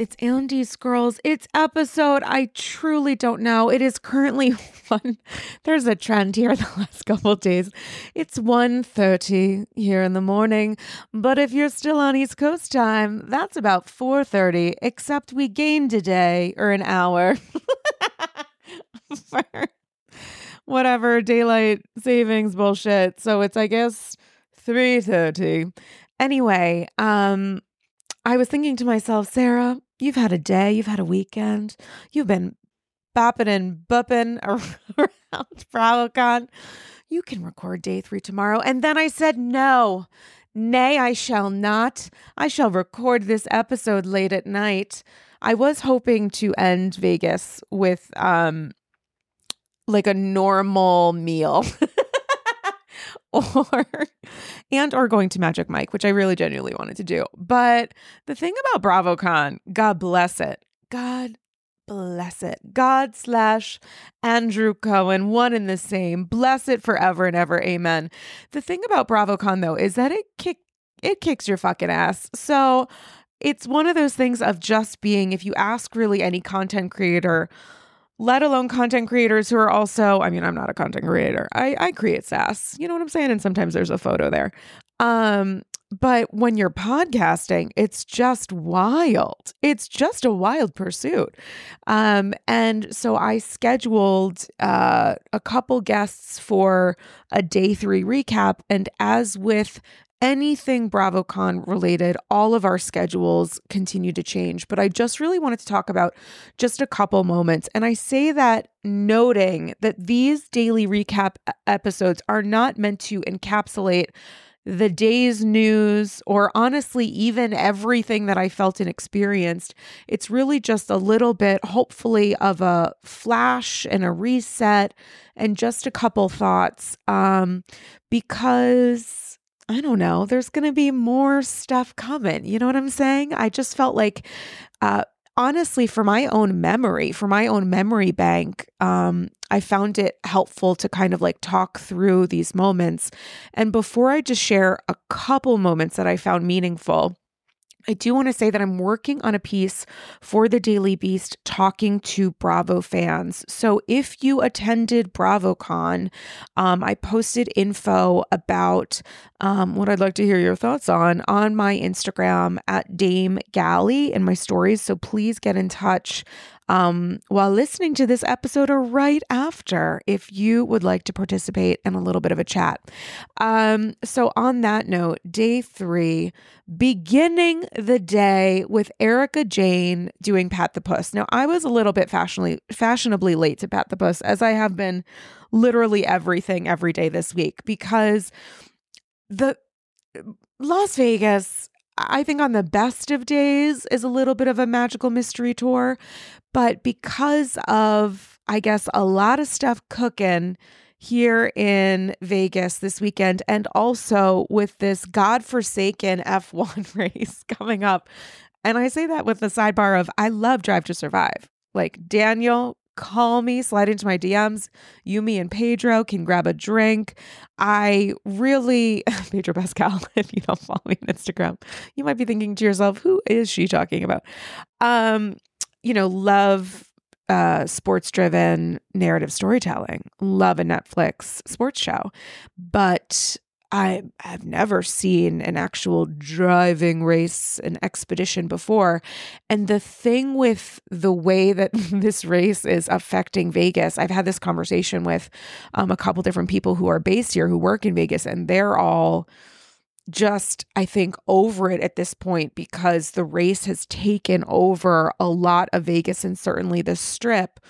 It's Andy's Girls. It's episode. I truly don't know. It is currently one. There's a trend here the last couple days. It's 1.30 here in the morning. But if you're still on East Coast time, that's about 4.30, except we gained a day or an hour. whatever daylight savings bullshit. So it's I guess 3:30. Anyway, um I was thinking to myself, Sarah, you've had a day, you've had a weekend, you've been bopping and booping around BravoCon. You can record day three tomorrow. And then I said, no, nay, I shall not. I shall record this episode late at night. I was hoping to end Vegas with um like a normal meal. or and or going to Magic Mike, which I really genuinely wanted to do. But the thing about BravoCon, God bless it. God bless it. God slash Andrew Cohen, one and the same. Bless it forever and ever. Amen. The thing about BravoCon though is that it kick it kicks your fucking ass. So it's one of those things of just being, if you ask really any content creator, let alone content creators who are also, I mean, I'm not a content creator. I, I create SaaS. You know what I'm saying? And sometimes there's a photo there. Um, but when you're podcasting, it's just wild. It's just a wild pursuit. Um, and so I scheduled uh, a couple guests for a day three recap. And as with anything BravoCon related, all of our schedules continue to change. But I just really wanted to talk about just a couple moments. And I say that noting that these daily recap episodes are not meant to encapsulate the day's news or honestly even everything that I felt and experienced. It's really just a little bit, hopefully, of a flash and a reset and just a couple thoughts. Um, because I don't know, there's going to be more stuff coming. You know what I'm saying? I just felt like, uh, honestly, for my own memory, for my own memory bank, um, I found it helpful to kind of like talk through these moments. And before I just share a couple moments that I found meaningful, I do want to say that I'm working on a piece for the Daily Beast talking to Bravo fans. So if you attended BravoCon, um, I posted info about um, what I'd like to hear your thoughts on on my Instagram at Dame Galli in my stories. So please get in touch um, while listening to this episode or right after if you would like to participate in a little bit of a chat. Um, so, on that note, day three, beginning the day with Erika Jayne doing Pat the Puss. Now, I was a little bit fashionably, fashionably late to Pat the Puss, as I have been literally everything every day this week because the Las Vegas I think on the best of days is a little bit of a magical mystery tour. But because of, I guess, a lot of stuff cooking here in Vegas this weekend, and also with this godforsaken F1 race coming up. And I say that with the sidebar of I love Drive to Survive. Like Daniel call me, slide into my DMs. You, me, and Pedro can grab a drink. I really, Pedro Pascal, if you don't follow me on Instagram, you might be thinking to yourself, who is she talking about? Um, you know, love uh, sports driven narrative storytelling, love a Netflix sports show. But I have never seen an actual driving race, an expedition before. And the thing with the way that this race is affecting Vegas, I've had this conversation with um, a couple different people who are based here who work in Vegas, and they're all just, I think, over it at this point because the race has taken over a lot of Vegas and certainly the strip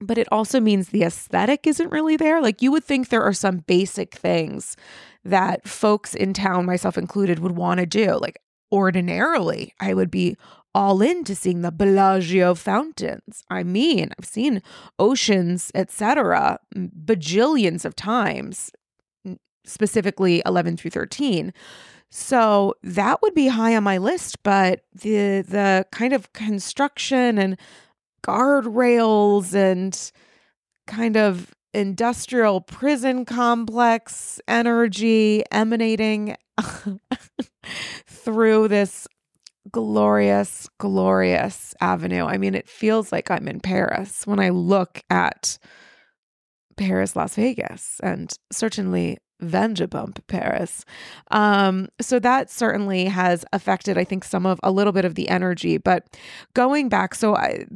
but it also means the aesthetic isn't really there. Like you would think there are some basic things that folks in town, myself included, would want to do. Like ordinarily, I would be all into seeing the Bellagio fountains. I mean, I've seen oceans, etc., bajillions of times, specifically 11 through 13. So that would be high on my list, but the the kind of construction and guardrails and kind of industrial prison complex energy emanating through this glorious, glorious avenue. I mean, it feels like I'm in Paris when I look at Paris, Las Vegas, and certainly Vanderpump Paris. Um, so that certainly has affected, I think, some of a little bit of the energy. But going back, so I,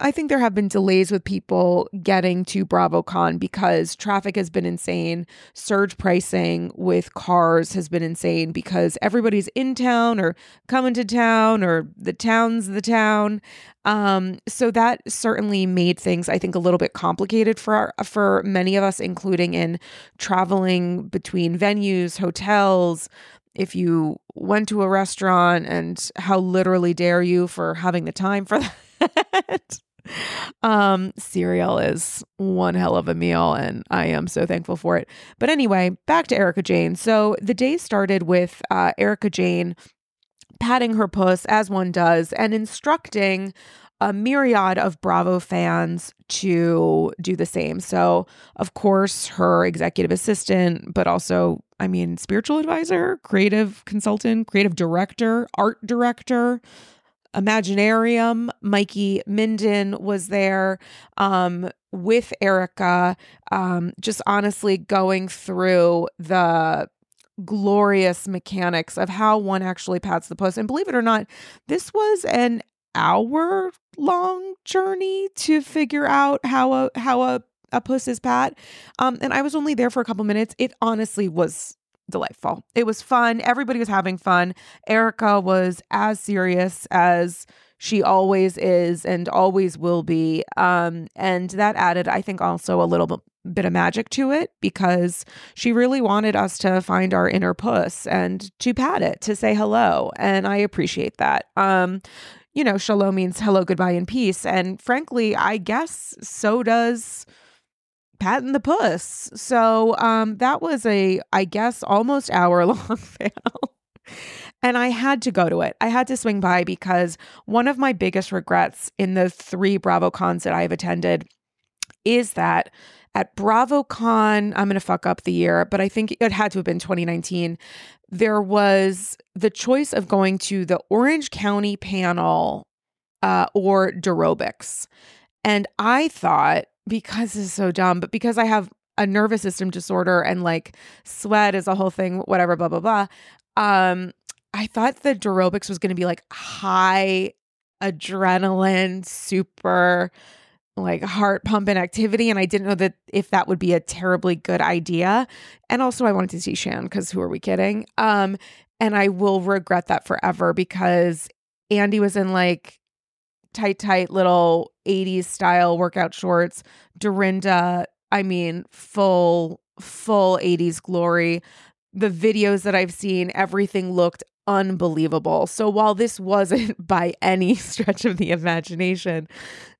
I think there have been delays with people getting to BravoCon because traffic has been insane. Surge pricing with cars has been insane because everybody's in town or coming to town or the town's the town. Um, so that certainly made things, I think, a little bit complicated for our, for many of us, including in traveling between venues, hotels, if you went to a restaurant and how literally dare you for having the time for that um cereal is one hell of a meal and i am so thankful for it but anyway back to Erika Jayne. so the day started with uh, erika jayne patting her puss as one does and instructing a myriad of Bravo fans to do the same. So, of course, her executive assistant, but also, I mean, spiritual advisor, creative consultant, creative director, art director, Imaginarium. Mikey Minden was there um, with Erika, um, just honestly going through the glorious mechanics of how one actually pats the puss. And believe it or not, this was an hour long journey to figure out how a how a a puss is pat. Um, and I was only there for a couple minutes. It honestly was delightful. It was fun. Everybody was having fun. Erika was as serious as she always is and always will be. Um, and that added, I think, also a little bit, bit of magic to it because she really wanted us to find our inner puss and to pat it, to say hello. And I appreciate that. Um, you know, shalom means hello, goodbye, and peace. And frankly, I guess so does patting the puss. So um, that was a, I guess, almost hour long panel. And I had to go to it. I had to swing by because one of my biggest regrets in the three Bravo cons that I've attended is that at BravoCon, I'm going to fuck up the year, but I think it had to have been 2019. There was the choice of going to the Orange County panel uh, or Dorobics. And I thought because is so dumb, but because I have a nervous system disorder and like sweat is a whole thing, whatever, blah, blah, blah. Um, I thought the aerobics was going to be like high adrenaline, super like heart pumping activity. And I didn't know that if that would be a terribly good idea. And also, I wanted to see Shan because who are we kidding? Um, and I will regret that forever because Andy was in like tight, tight little 80s style workout shorts. Dorinda, I mean, full, full 80s glory. The videos that I've seen, everything looked unbelievable. So while this wasn't by any stretch of the imagination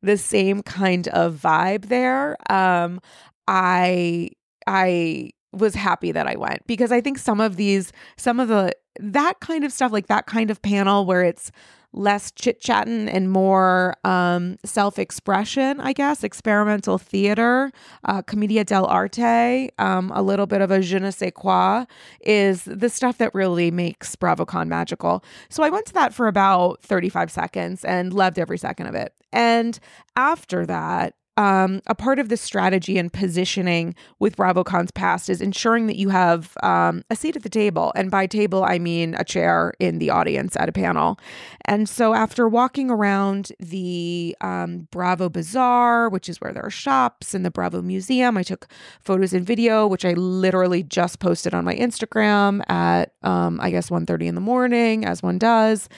the same kind of vibe there, um, I I was happy that I went because I think some of these, some of the that kind of stuff, like that kind of panel where it's less chit chatting and more um, self expression, I guess, experimental theater, uh, commedia dell'arte, um, a little bit of a je ne sais quoi is the stuff that really makes BravoCon magical. So I went to that for about 35 seconds and loved every second of it. And after that, um, a part of the strategy and positioning with BravoCon's past is ensuring that you have um, a seat at the table. And by table, I mean a chair in the audience at a panel. And so after walking around the um, Bravo Bazaar, which is where there are shops, and the Bravo Museum, I took photos and video, which I literally just posted on my Instagram at, um, I guess, 1.30 in the morning, as one does.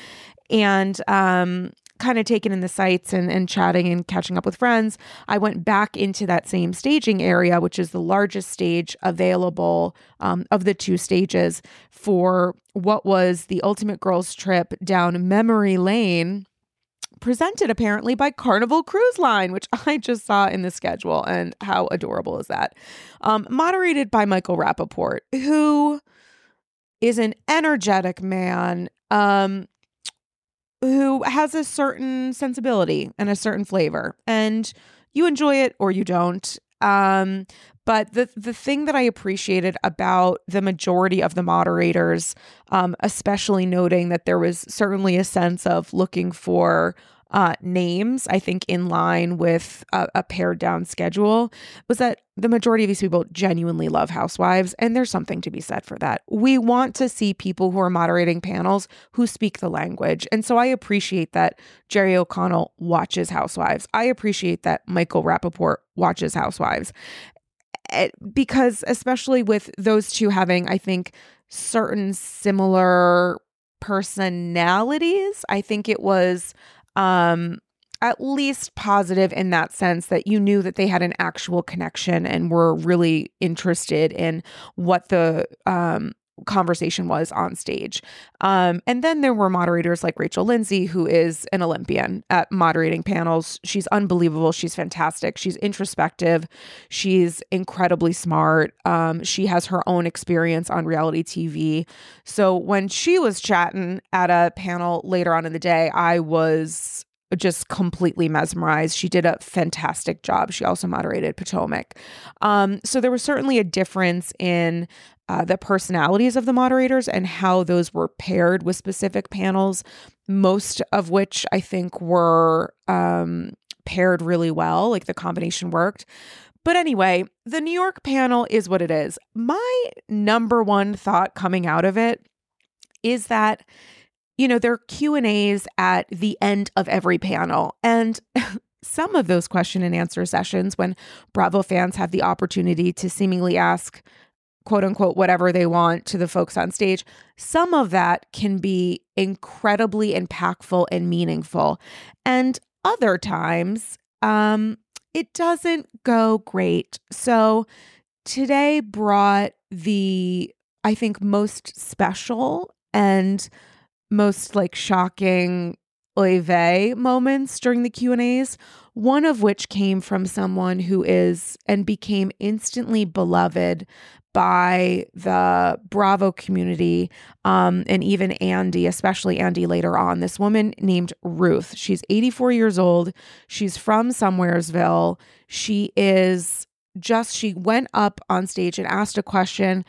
And um, kind of taken in the sights and, and chatting and catching up with friends, I went back into that same staging area, which is the largest stage available um, of the two stages for what was the ultimate girls trip down memory lane presented apparently by Carnival Cruise Line, which I just saw in the schedule. And how adorable is that? Um, moderated by Michael Rapaport, who is an energetic man. Um, who has a certain sensibility and a certain flavor, and you enjoy it or you don't. Um, But the the thing that I appreciated about the majority of the moderators, um, especially noting that there was certainly a sense of looking for uh, names, I think, in line with a, a, pared down schedule, was that the majority of these people genuinely love housewives. And there's something to be said for that. We want to see people who are moderating panels who speak the language. And so I appreciate that Jerry O'Connell watches housewives. I appreciate that Michael Rapaport watches housewives. Eh, because, especially with those two having, I think, certain similar personalities, I think it was um, at least positive in that sense that you knew that they had an actual connection and were really interested in what the um, conversation was on stage. Um, and then there were moderators like Rachel Lindsay, who is an Olympian at moderating panels. She's unbelievable. She's fantastic. She's introspective. She's incredibly smart. Um, she has her own experience on reality TV. So when she was chatting at a panel later on in the day, I was just completely mesmerized. She did a fantastic job. She also moderated Potomac. Um, so there was certainly a difference in uh, the personalities of the moderators and how those were paired with specific panels, most of which I think were um, paired really well, like the combination worked. But anyway, the New York panel is what it is. My number one thought coming out of it is that you know, there are Q&As at the end of every panel and some of those question and answer sessions when Bravo fans have the opportunity to seemingly ask quote unquote whatever they want to the folks on stage, some of that can be incredibly impactful and meaningful. And other times, um, it doesn't go great. So today brought the, I think, most special and most like shocking oy moments during the Q&As, one of which came from someone who is and became instantly beloved by the Bravo community um, and even Andy, especially Andy later on. This woman named Ruth. She's 84 years old. She's from Somewheresville. She is just, she went up on stage and asked a question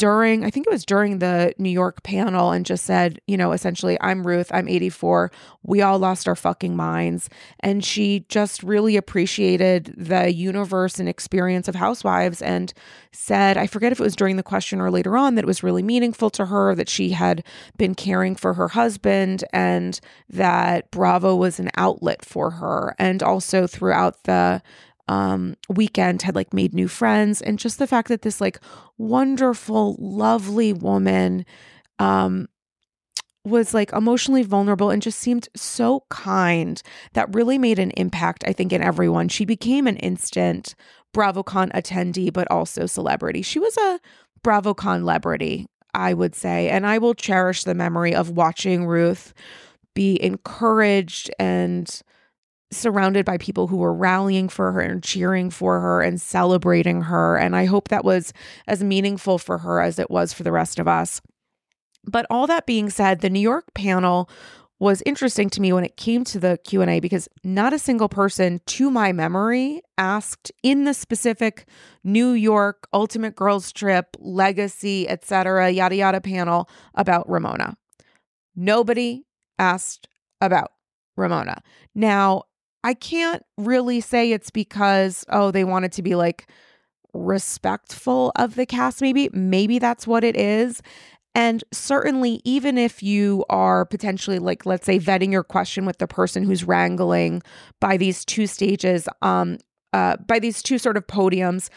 during, I think it was during the New York panel, and just said, you know, essentially, I'm Ruth, I'm 84. We all lost our fucking minds. And she just really appreciated the universe and experience of housewives and said, I forget if it was during the question or later on, that it was really meaningful to her that she had been caring for her husband and that Bravo was an outlet for her. And also throughout the um, weekend had like made new friends. And just the fact that this like wonderful lovely woman um, was like emotionally vulnerable and just seemed so kind that really made an impact i think in everyone. She became an instant bravocon attendee but also celebrity. She was a bravocon celebrity i would say and i will cherish the memory of watching ruth be encouraged and surrounded by people who were rallying for her and cheering for her and celebrating her. And I hope that was as meaningful for her as it was for the rest of us. But all that being said, the New York panel was interesting to me when it came to the Q&A because not a single person to my memory asked in the specific New York Ultimate Girls Trip legacy etc yada yada panel about Ramona. Nobody asked about Ramona. Now, I can't really say it's because, oh, they wanted to be like respectful of the cast, maybe. Maybe that's what it is. And certainly, even if you are potentially like, let's say, vetting your question with the person who's wrangling by these two stages, um, uh, by these two sort of podiums,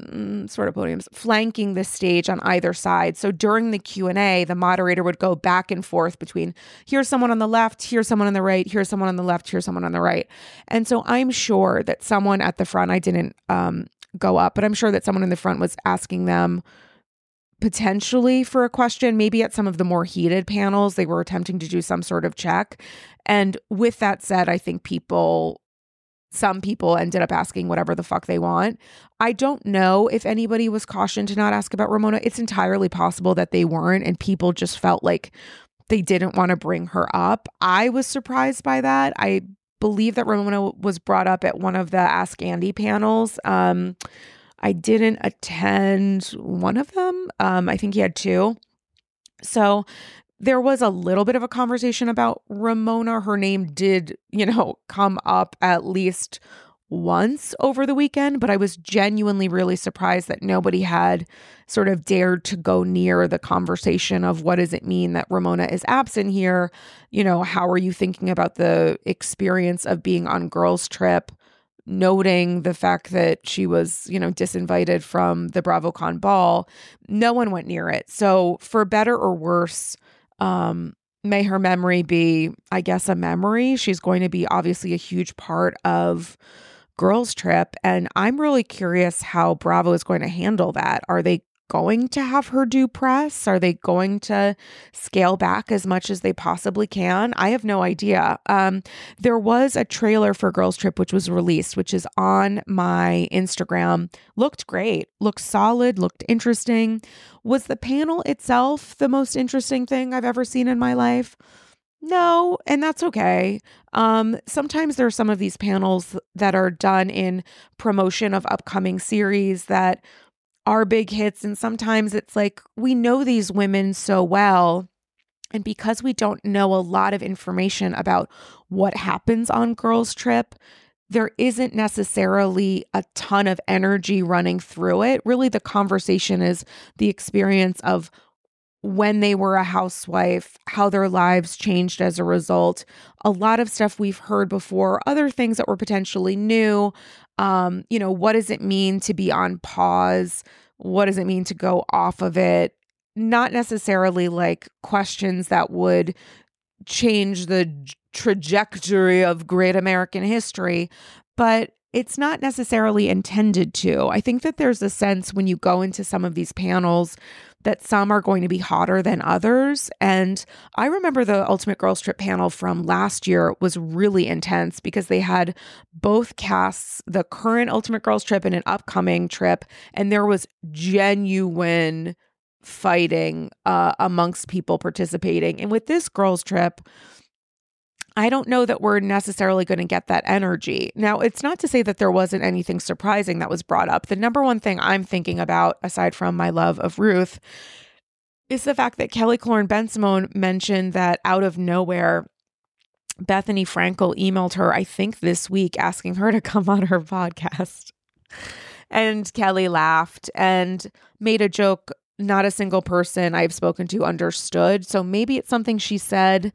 Mm, sort of podiums flanking the stage on either side. So during the q&a the moderator would go back and forth between here's someone on the left here's someone on the right here's someone on the left here's someone on the right. And so i'm sure that someone at the front i didn't um, go up but i'm sure that someone in the front was asking them potentially for a question maybe at some of the more heated panels they were attempting to do some sort of check. And with that said i think people some people ended up asking whatever the fuck they want. I don't know if anybody was cautioned to not ask about Ramona. It's entirely possible that they weren't, and people just felt like they didn't want to bring her up. I was surprised by that. I believe that Ramona was brought up at one of the Ask Andy panels. Um, I didn't attend one of them. Um, I think he had two. So there was a little bit of a conversation about Ramona. Her name did, you know, come up at least once over the weekend, but I was genuinely really surprised that nobody had sort of dared to go near the conversation of what does it mean that Ramona is absent here? You know, how are you thinking about the experience of being on girls' trip? Noting the fact that she was, you know, disinvited from the BravoCon ball, no one went near it. So, for better or worse, um, may her memory be, I guess, a memory. She's going to be obviously a huge part of girls' trip. And I'm really curious how Bravo is going to handle that. Are they going to have her do press? Are they going to scale back as much as they possibly can? I have no idea. Um, there was a trailer for Girls Trip which was released, which is on my Instagram. Looked great, looked solid, looked interesting. Was the panel itself the most interesting thing I've ever seen in my life? No, and that's okay. Um, sometimes there are some of these panels that are done in promotion of upcoming series that are big hits. And sometimes it's like we know these women so well. And because we don't know a lot of information about what happens on Girls Trip, there isn't necessarily a ton of energy running through it. Really, the conversation is the experience of when they were a housewife, how their lives changed as a result. A lot of stuff we've heard before, other things that were potentially new. Um, you know, what does it mean to be on pause? What does it mean to go off of it? Not necessarily like questions that would change the trajectory of great American history, but it's not necessarily intended to. I think that there's a sense when you go into some of these panels that some are going to be hotter than others. And I remember the Ultimate Girls Trip panel from last year was really intense because they had both casts, the current Ultimate Girls Trip and an upcoming trip, and there was genuine fighting uh, amongst people participating. And with this girls trip, I don't know that we're necessarily going to get that energy. Now, it's not to say that there wasn't anything surprising that was brought up. The number one thing I'm thinking about, aside from my love of Ruth, is the fact that Kelly Killoren Bensimon mentioned that out of nowhere, Bethenny Frankel emailed her, I think this week, asking her to come on her podcast. And Kelly laughed and made a joke. Not a single person I've spoken to understood. So maybe it's something she said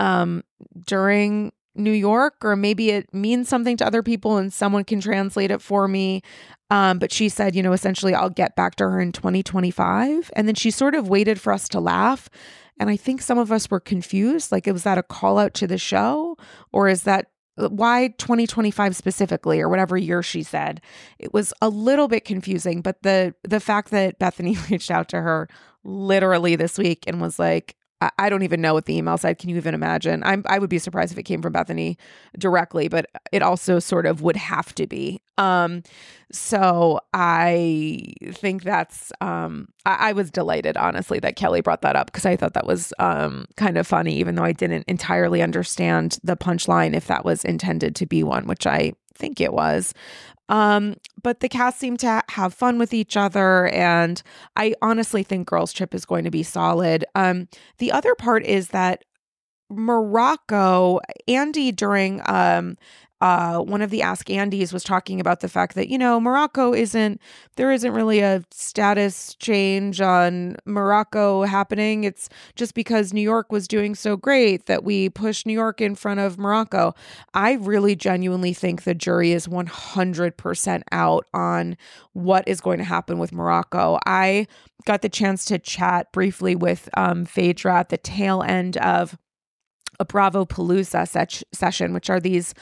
um, during New York, or maybe it means something to other people and someone can translate it for me. Um, but she said, you know, essentially, I'll get back to her in 2025. And then she sort of waited for us to laugh. And I think some of us were confused. Like, was that a call out to the show? Or is that why 2025 specifically or whatever year she said it was a little bit confusing but the the fact that bethenny reached out to her literally this week and was like I don't even know what the email said. Can you even imagine? I'm, I would be surprised if it came from Bethenny directly, but it also sort of would have to be. Um, so I think that's, um, I, I was delighted, honestly, that Kelly brought that up because I thought that was um, kind of funny, even though I didn't entirely understand the punchline if that was intended to be one, which I think it was. Um, but the cast seemed to have fun with each other, and I honestly think Girls Trip is going to be solid. Um, the other part is that Morocco, Andy during um uh, one of the Ask Andys was talking about the fact that, you know, Morocco isn't, there isn't really a status change on Morocco happening. It's just because New York was doing so great that we pushed New York in front of Morocco. I really genuinely think the jury is 100% out on what is going to happen with Morocco. I got the chance to chat briefly with um, Phaedra at the tail end of a Bravo Palooza se- session, which are these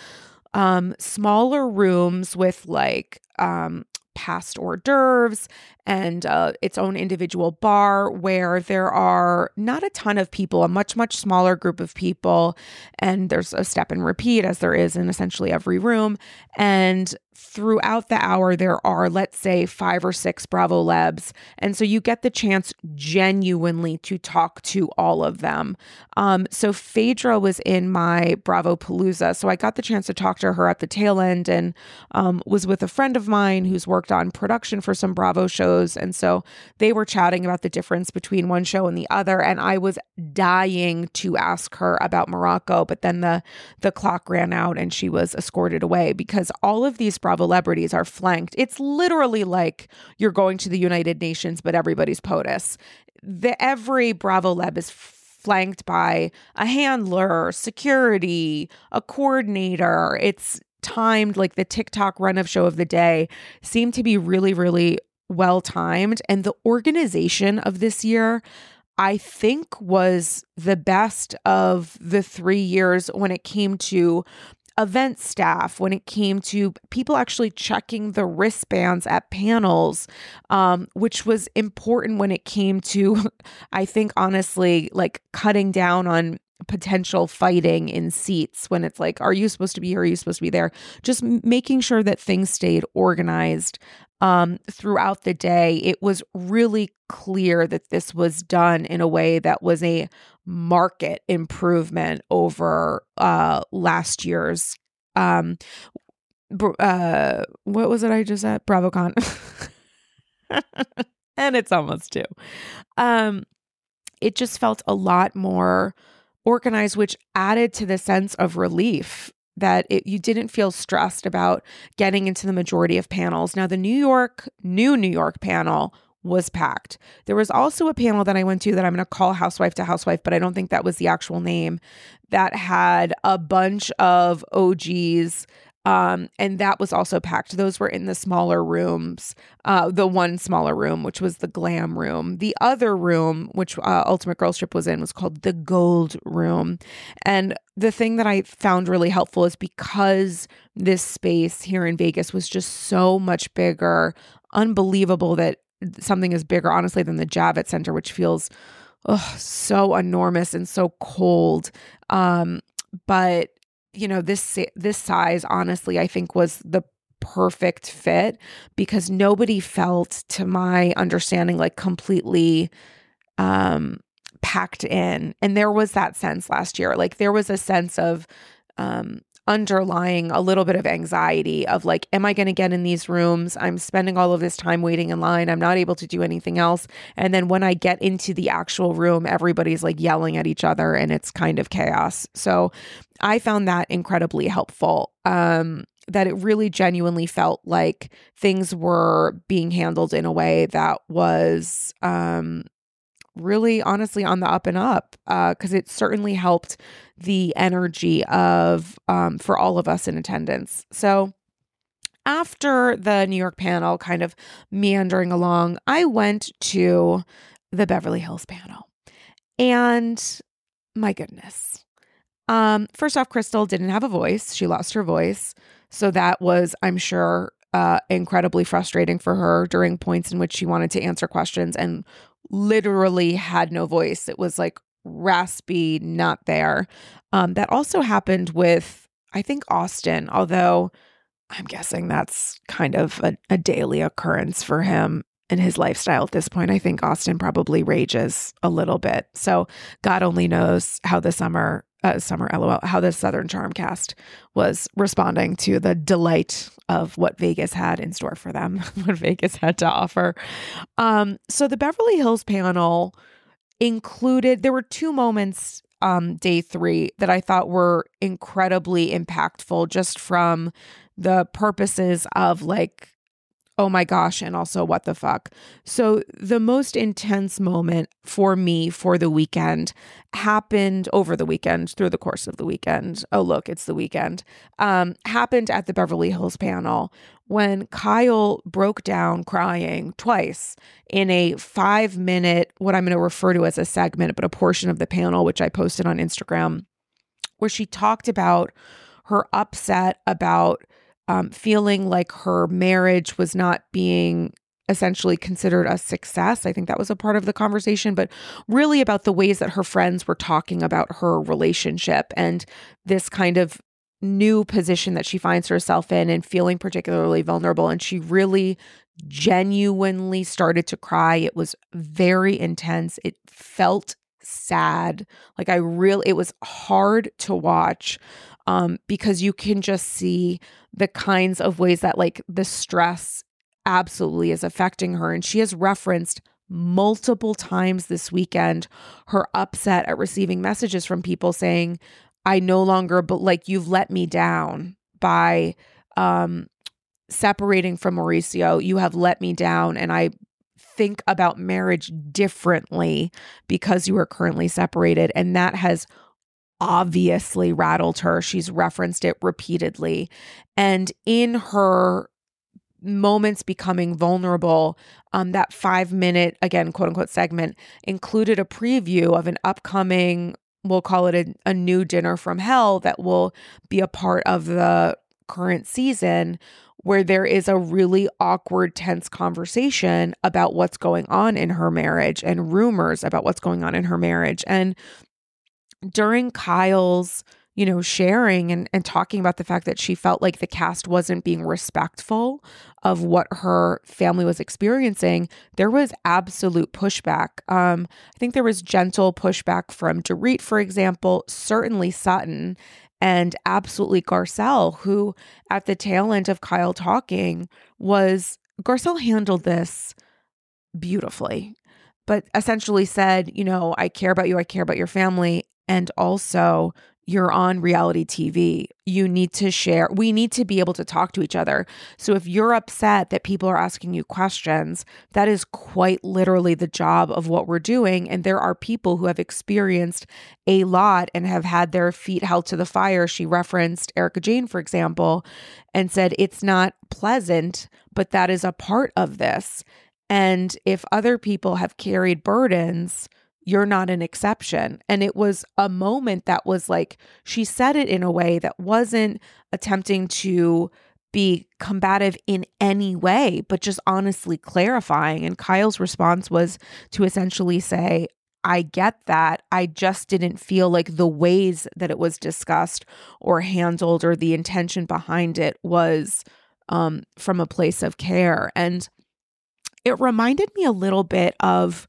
um, smaller rooms with like um, passed hors d'oeuvres and uh, its own individual bar where there are not a ton of people, a much, much smaller group of people. And there's a step and repeat, as there is in essentially every room. And throughout the hour, there are, let's say, five or six Bravo Lebs. And so you get the chance genuinely to talk to all of them. Um, so Phaedra was in my Bravo Palooza. So I got the chance to talk to her at the tail end and um, was with a friend of mine who's worked on production for some Bravo shows. And so they were chatting about the difference between one show and the other. And I was dying to ask her about Morocco, but then the, the clock ran out and she was escorted away because all of these Bravo celebrities are flanked. It's literally like you're going to the United Nations, but everybody's POTUS. The every Bravo Leb is flanked by a handler, security, a coordinator. It's timed like the TikTok run of show of the day seemed to be really, really well timed. And the organization of this year, I think, was the best of the three years when it came to event staff, when it came to people actually checking the wristbands at panels, um, which was important when it came to, I think, honestly, like cutting down on potential fighting in seats when it's like, are you supposed to be here? Are you supposed to be there? Just making sure that things stayed organized um, throughout the day. It was really clear that this was done in a way that was a market improvement over uh, last year's. Um, uh, what was it I just said? BravoCon. and it's almost two. Um, it just felt a lot more organized, which added to the sense of relief that it, you didn't feel stressed about getting into the majority of panels. Now, the New York, new New York panel was packed. There was also a panel that I went to that I'm going to call Housewife to Housewife, but I don't think that was the actual name, that had a bunch of OGs um, and that was also packed. Those were in the smaller rooms, uh, the one smaller room, which was the glam room. The other room, which uh, Ultimate Girls Trip was in, was called the gold room. And the thing that I found really helpful is because this space here in Vegas was just so much bigger, unbelievable that something is bigger, honestly, than the Javits Center, which feels oh, so enormous and so cold. Um, but you know this this size honestly i think was the perfect fit because nobody felt to my understanding like completely um packed in. And there was that sense last year like there was a sense of um underlying a little bit of anxiety of like, am I going to get in these rooms? I'm spending all of this time waiting in line. I'm not able to do anything else. And then when I get into the actual room, everybody's like yelling at each other and it's kind of chaos. So I found that incredibly helpful. Um, that it really genuinely felt like things were being handled in a way that was um, really honestly on the up and up because uh, it certainly helped the energy of um, for all of us in attendance. So after the New York panel kind of meandering along, I went to the Beverly Hills panel. And my goodness. Um, first off, Crystal didn't have a voice. She lost her voice. So that was, I'm sure, uh, incredibly frustrating for her during points in which she wanted to answer questions and literally had no voice. It was like raspy, not there. Um, that also happened with, I think, Austin, although I'm guessing that's kind of a, a daily occurrence for him in his lifestyle at this point. I think Austin probably rages a little bit. So God only knows how the summer uh, summer lol how the southern charm cast was responding to the delight of what vegas had in store for them what vegas had to offer. Um so the beverly hills panel included there were two moments um day 3 that I thought were incredibly impactful just from the purposes of like oh my gosh, and also what the fuck. So, the most intense moment for me for the weekend happened over the weekend through the course of the weekend. Oh, look, it's the weekend. Um, happened at the Beverly Hills panel when Kyle broke down crying twice in a five minute, what I'm going to refer to as a segment, but a portion of the panel, which I posted on Instagram, where she talked about her upset about um, feeling like her marriage was not being essentially considered a success. I think that was a part of the conversation, but really about the ways that her friends were talking about her relationship and this kind of new position that she finds herself in and feeling particularly vulnerable. And she really genuinely started to cry. It was very intense. It felt sad. Like I really, it was hard to watch um, because you can just see the kinds of ways that like the stress absolutely is affecting her. And she has referenced multiple times this weekend her upset at receiving messages from people saying, I no longer, but like you've let me down by um, separating from Mauricio. You have let me down. And I think about marriage differently because you are currently separated. And that has obviously rattled her. She's referenced it repeatedly. And in her moments becoming vulnerable, um, that five minute, again, quote unquote segment included a preview of an upcoming, we'll call it a, a new dinner from hell that will be a part of the current season where there is a really awkward, tense conversation about what's going on in her marriage and rumors about what's going on in her marriage. And during Kyle's you know, sharing and, and talking about the fact that she felt like the cast wasn't being respectful of what her family was experiencing, there was absolute pushback. Um, I think there was gentle pushback from Dorit, for example, certainly Sutton, and absolutely Garcelle, who at the tail end of Kyle talking was Garcelle handled this beautifully, but essentially said, you know, I care about you, I care about your family. And also, you're on reality TV. You need to share. We need to be able to talk to each other. So if you're upset that people are asking you questions, that is quite literally the job of what we're doing. And there are people who have experienced a lot and have had their feet held to the fire. She referenced Erika Jayne, for example, and said it's not pleasant, but that is a part of this. And if other people have carried burdens, you're not an exception. And it was a moment that was like, she said it in a way that wasn't attempting to be combative in any way, but just honestly clarifying. And Kyle's response was to essentially say, I get that. I just didn't feel like the ways that it was discussed or handled or the intention behind it was um, from a place of care. And it reminded me a little bit of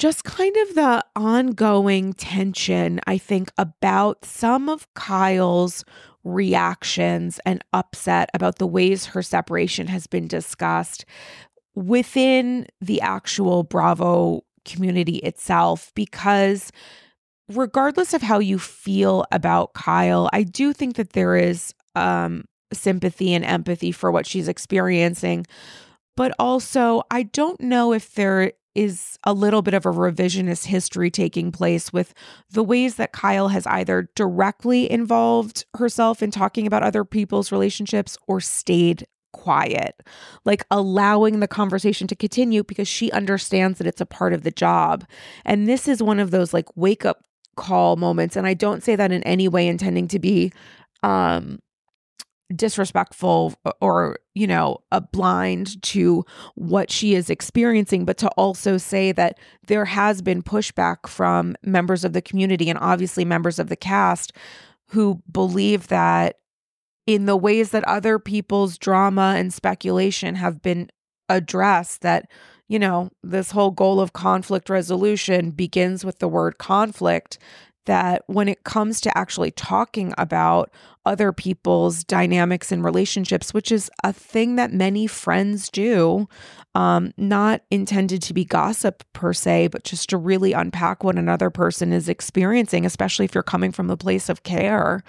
just kind of the ongoing tension, I think, about some of Kyle's reactions and upset about the ways her separation has been discussed within the actual Bravo community itself, because regardless of how you feel about Kyle, I do think that there is um, sympathy and empathy for what she's experiencing. But also, I don't know if there is a little bit of a revisionist history taking place with the ways that Kyle has either directly involved herself in talking about other people's relationships or stayed quiet, like allowing the conversation to continue because she understands that it's a part of the job. And this is one of those like wake up call moments. And I don't say that in any way intending to be um disrespectful or you know a blind to what she is experiencing but to also say that there has been pushback from members of the community and obviously members of the cast who believe that in the ways that other people's drama and speculation have been addressed that you know this whole goal of conflict resolution begins with the word conflict that when it comes to actually talking about other people's dynamics and relationships, which is a thing that many friends do, um, not intended to be gossip per se, but just to really unpack what another person is experiencing, especially if you're coming from the place of care.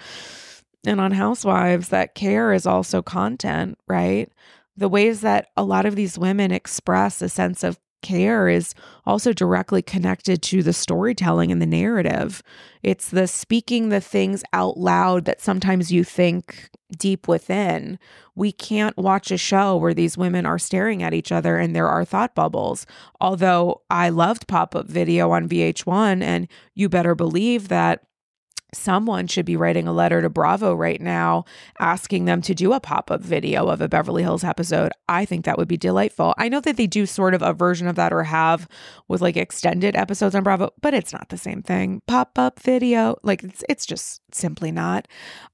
And on Housewives, that care is also content, right? The ways that a lot of these women express a sense of care is also directly connected to the storytelling and the narrative. It's the speaking the things out loud that sometimes you think deep within. We can't watch a show where these women are staring at each other and there are thought bubbles. Although I loved pop up video on VH1, and you better believe that someone should be writing a letter to Bravo right now asking them to do a pop up video of a Beverly Hills episode. I think that would be delightful. I know that they do sort of a version of that or have with like extended episodes on Bravo, but it's not the same thing. Pop up video, like it's it's just simply not.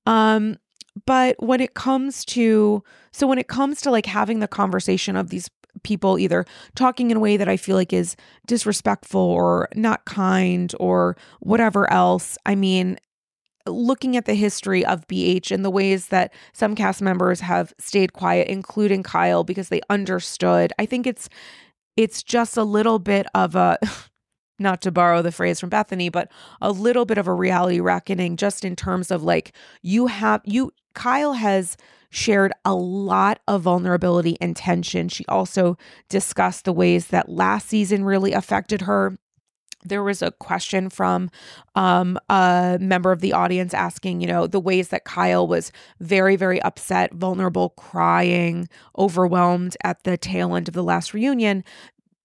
Um but when it comes to so when it comes to like having the conversation of these people either talking in a way that I feel like is disrespectful or not kind or whatever else. I mean, looking at the history of BH and the ways that some cast members have stayed quiet, including Kyle, because they understood. I think it's it's just a little bit of a not to borrow the phrase from Bethenny, but a little bit of a reality reckoning just in terms of like you have you Kyle has shared a lot of vulnerability and tension. She also discussed the ways that last season really affected her there was a question from um, a member of the audience asking, you know, the ways that Kyle was very, very upset, vulnerable, crying, overwhelmed at the tail end of the last reunion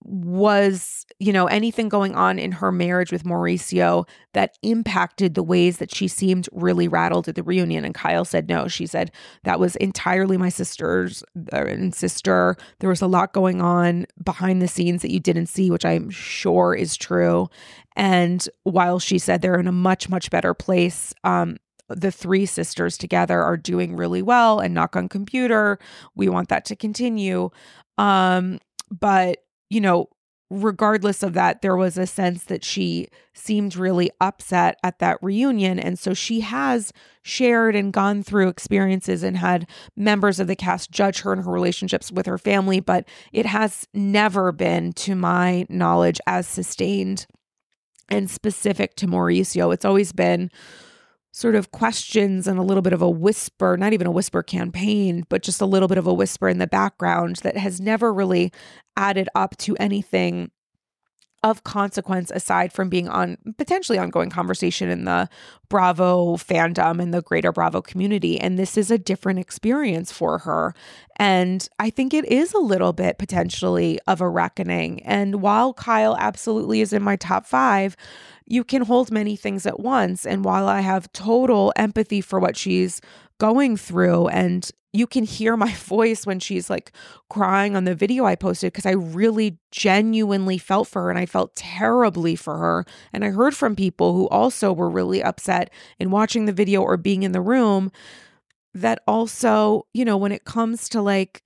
was, you know, anything going on in her marriage with Mauricio that impacted the ways that she seemed really rattled at the reunion. And Kyle said no. She said that was entirely my sister's uh, and sister. There was a lot going on behind the scenes that you didn't see, which I'm sure is true. And while she said they're in a much, much better place, um, the three sisters together are doing really well and knock on computer. We want that to continue. Um, but you know, regardless of that, there was a sense that she seemed really upset at that reunion. And so she has shared and gone through experiences and had members of the cast judge her and her relationships with her family, but it has never been, to my knowledge, as sustained and specific to Mauricio. It's always been sort of questions and a little bit of a whisper, not even a whisper campaign, but just a little bit of a whisper in the background that has never really added up to anything of consequence aside from being on potentially ongoing conversation in the Bravo fandom and the greater Bravo community. And this is a different experience for her. And I think it is a little bit potentially of a reckoning. And while Kyle absolutely is in my top five, you can hold many things at once. And while I have total empathy for what she's going through, and you can hear my voice when she's like crying on the video I posted because I really genuinely felt for her and I felt terribly for her. And I heard from people who also were really upset in watching the video or being in the room that also, you know, when it comes to like,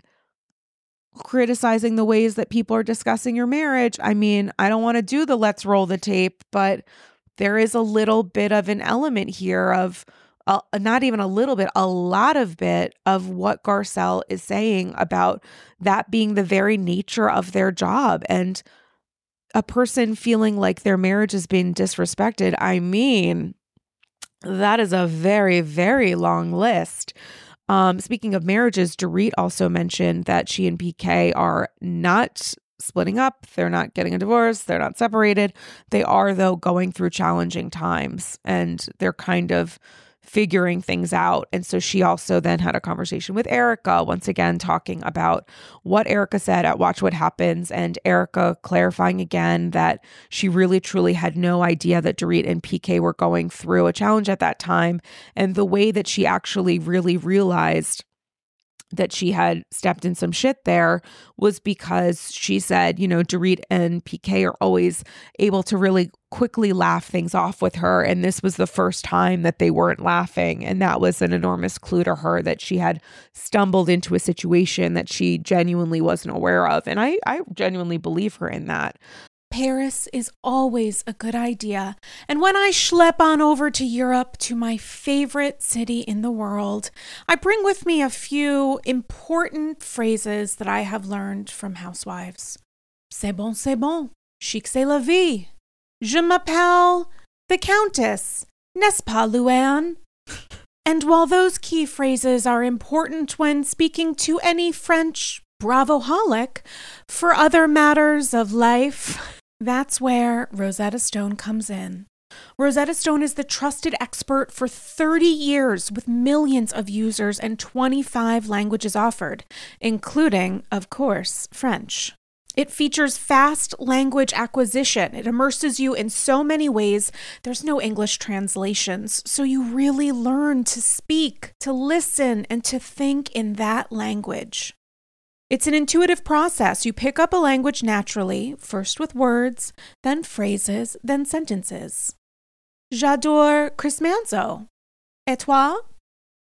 criticizing the ways that people are discussing your marriage. I mean, I don't want to do the let's roll the tape, but there is a little bit of an element here of uh, not even a little bit, a lot of bit of what Garcelle is saying about that being the very nature of their job and a person feeling like their marriage is being disrespected. I mean, that is a very, very long list. Um, speaking of marriages, Dorit also mentioned that she and PK are not splitting up. They're not getting a divorce. They're not separated. They are, though, going through challenging times and they're kind of figuring things out. And so she also then had a conversation with Erika, once again, talking about what Erika said at Watch What Happens, and Erika clarifying again that she really truly had no idea that Dorit and PK were going through a challenge at that time. And the way that she actually really realized that she had stepped in some shit there was because she said, you know, Dorit and PK are always able to really quickly laugh things off with her. And this was the first time that they weren't laughing. And that was an enormous clue to her that she had stumbled into a situation that she genuinely wasn't aware of. And I, I genuinely believe her in that. Paris is always a good idea. And when I schlep on over to Europe to my favorite city in the world, I bring with me a few important phrases that I have learned from housewives. C'est bon, c'est bon. Chic, c'est la vie. Je m'appelle the Countess. N'est-ce pas, Luann? and while those key phrases are important when speaking to any French bravoholic, for other matters of life, that's where Rosetta Stone comes in. Rosetta Stone is the trusted expert for 30 years with millions of users and 25 languages offered, including, of course, French. It features fast language acquisition. It immerses you in so many ways. There's no English translations, so you really learn to speak, to listen, and to think in that language. It's an intuitive process. You pick up a language naturally, first with words, then phrases, then sentences. J'adore Chris Manzo. Et toi?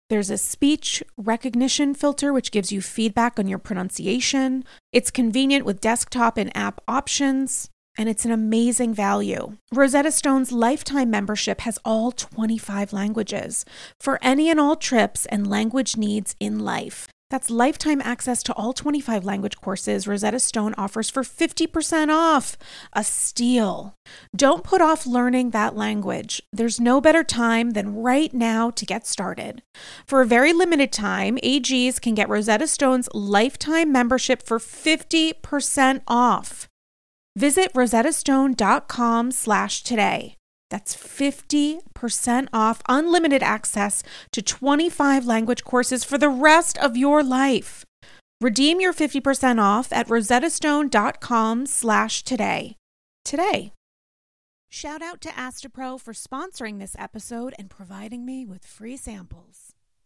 There's a speech recognition filter, which gives you feedback on your pronunciation. It's convenient with desktop and app options, and it's an amazing value. Rosetta Stone's lifetime membership has all 25 languages for any and all trips and language needs in life. That's lifetime access to all 25 language courses Rosetta Stone offers for 50% off. A steal. Don't put off learning that language. There's no better time than right now to get started. For a very limited time, AGs can get Rosetta Stone's lifetime membership for 50% off. Visit rosettastone.com slash today. That's 50% off unlimited access to 25 language courses for the rest of your life. Redeem your 50% off at rosettastone.com slash today. Today. Shout out to Astepro for sponsoring this episode and providing me with free samples.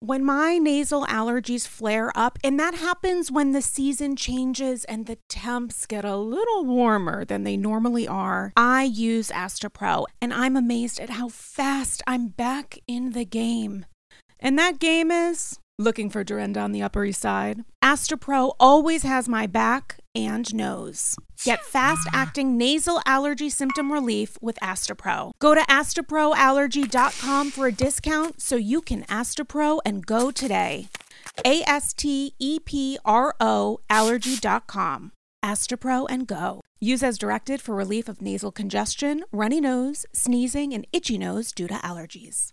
when my nasal allergies flare up, and that happens when the season changes and the temps get a little warmer than they normally are, I use Astepro, and I'm amazed at how fast I'm back in the game. And that game is looking for Dorinda on the Upper East Side. Astepro always has my back and nose. Get fast acting nasal allergy symptom relief with Astepro. Go to asteproallergy.com for a discount so you can Astepro and go today. A S T E P R O allergy.com. Astepro and go. Use as directed for relief of nasal congestion, runny nose, sneezing, and itchy nose due to allergies.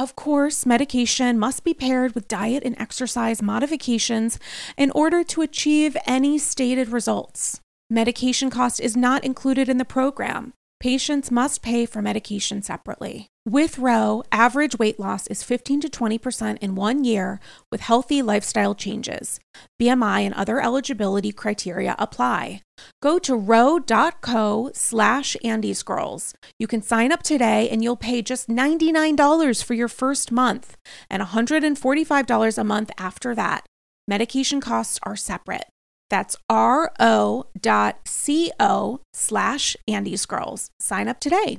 Of course, medication must be paired with diet and exercise modifications in order to achieve any stated results. Medication cost is not included in the program. Patients must pay for medication separately. With Ro, average weight loss is 15 to 20% in one year with healthy lifestyle changes. BMI and other eligibility criteria apply. Go to ro.co slash andysgirls. You can sign up today and you'll pay just $99 for your first month and $145 a month after that. Medication costs are separate. That's ro.co slash andysgirls. Sign up today.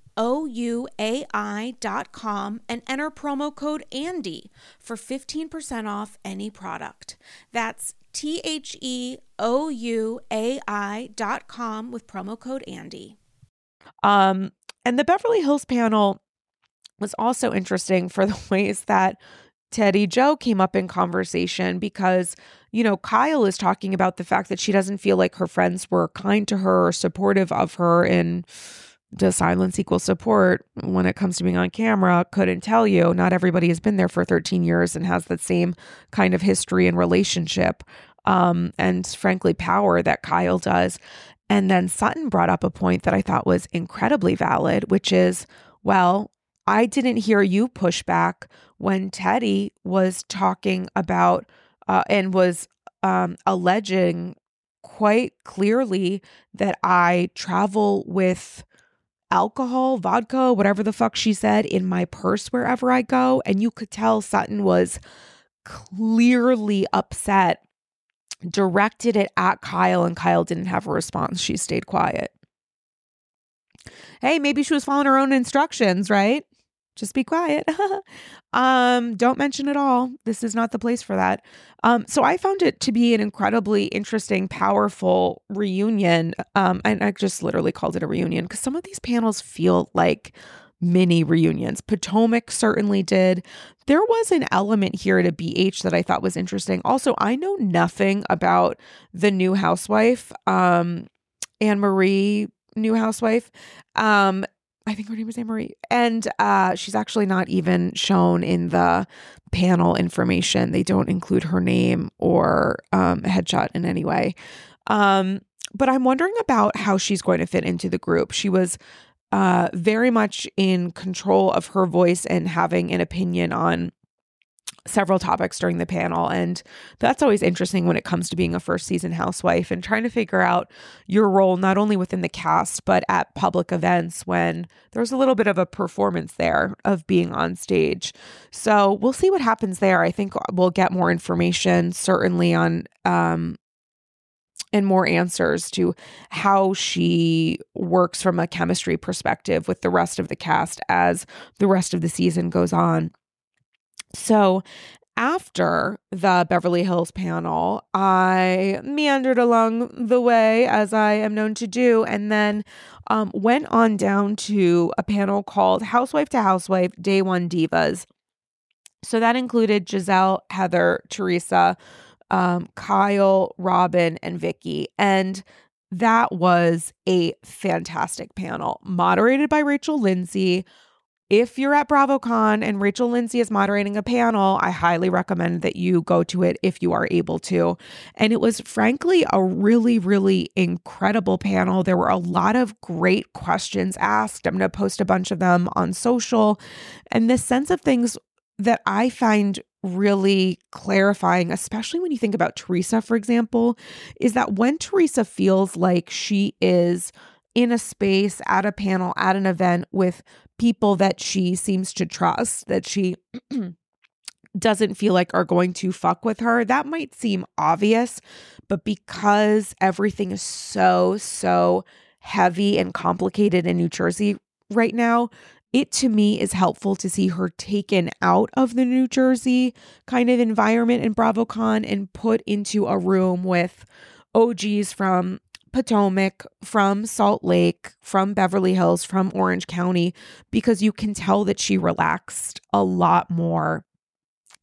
ouai.com and enter promo code ANDY for 15% off any product. That's T H E O U A I.com with promo code ANDY. Um, and the Beverly Hills panel was also interesting for the ways that Teddi Jo came up in conversation because, you know, Kyle is talking about the fact that she doesn't feel like her friends were kind to her or supportive of her in does silence equal support when it comes to being on camera couldn't tell you. Not everybody has been there for 13 years and has that same kind of history and relationship um, and frankly power that kyle does. And then sutton brought up a point that i thought was incredibly valid which is well i didn't hear you push back when Teddi was talking about uh, and was um, alleging quite clearly that i travel with alcohol, vodka, whatever the fuck she said, in my purse wherever I go. And you could tell Sutton was clearly upset, directed it at Kyle, and Kyle didn't have a response. She stayed quiet. Hey, maybe she was following her own instructions, right? Just be quiet. um, don't mention it all. This is not the place for that. Um, so I found it to be an incredibly interesting, powerful reunion. Um, and I just literally called it a reunion because some of these panels feel like mini reunions. Potomac certainly did. There was an element here at a BH that I thought was interesting. Also, I know nothing about the new housewife, um, Anne Marie new housewife. Um, I think her name is Anne Marie. And uh, she's actually not even shown in the panel information. They don't include her name or um, headshot in any way. Um, but I'm wondering about how she's going to fit into the group. She was uh, very much in control of her voice and having an opinion on several topics during the panel. And that's always interesting when it comes to being a first season housewife and trying to figure out your role, not only within the cast, but at public events when there's a little bit of a performance there of being on stage. So we'll see what happens there. I think we'll get more information, certainly on, um, and more answers to how she works from a chemistry perspective with the rest of the cast as the rest of the season goes on. So after the Beverly Hills panel, I meandered along the way as I am known to do, and then um, went on down to a panel called Housewife to Housewife Day One Divas. So that included Gizelle, Heather, Teresa, um, Kyle, Robyn, and Vicki. And that was a fantastic panel, moderated by Rachel Lindsay if you're at BravoCon and Rachel Lindsay is moderating a panel, I highly recommend that you go to it if you are able to. And it was frankly a really, really incredible panel. There were a lot of great questions asked. I'm going to post a bunch of them on social. And this sense of things that I find really clarifying, especially when you think about Teresa, for example, is that when Teresa feels like she is in a space, at a panel, at an event with people that she seems to trust, that she doesn't feel like are going to fuck with her. That might seem obvious, but because everything is so, so heavy and complicated in New Jersey right now, it to me is helpful to see her taken out of the New Jersey kind of environment in BravoCon and put into a room with OGs from Potomac, from Salt Lake, from Beverly Hills, from Orange County, because you can tell that she relaxed a lot more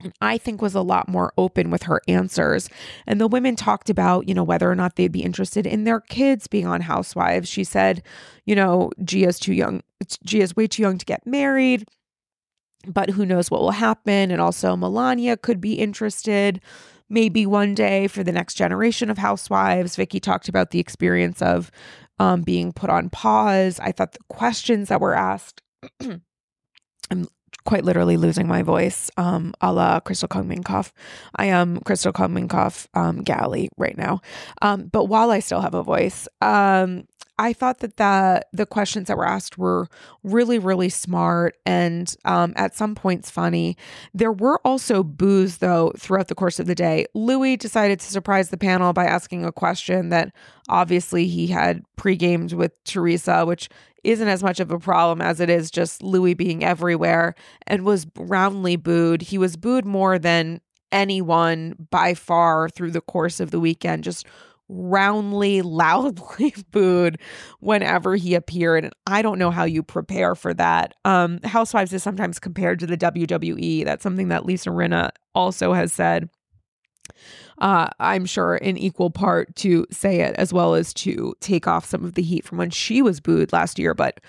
and I think was a lot more open with her answers. And the women talked about, you know, whether or not they'd be interested in their kids being on Housewives. She said, you know, Gia's too young, Gia's way too young to get married, but who knows what will happen. And also, Milania could be interested maybe one day for the next generation of housewives. Vicki talked about the experience of um, being put on pause. I thought the questions that were asked. I'm quite literally losing my voice, um, a la Crystal Kung I am Crystal Kung um, Galli right now. Um, but while I still have a voice, um, I thought that the the questions that were asked were really really smart and um, at some points funny. There were also boos though throughout the course of the day. Luis decided to surprise the panel by asking a question that obviously he had pre-gamed with Teresa, which isn't as much of a problem as it is just Luis being everywhere and was roundly booed. He was booed more than anyone by far through the course of the weekend, just roundly, loudly booed whenever he appeared. And I don't know how you prepare for that. Um, Housewives is sometimes compared to the WWE. That's something that Lisa Rinna also has said uh, I'm sure, in equal part to say it as well as to take off some of the heat from when she was booed last year. But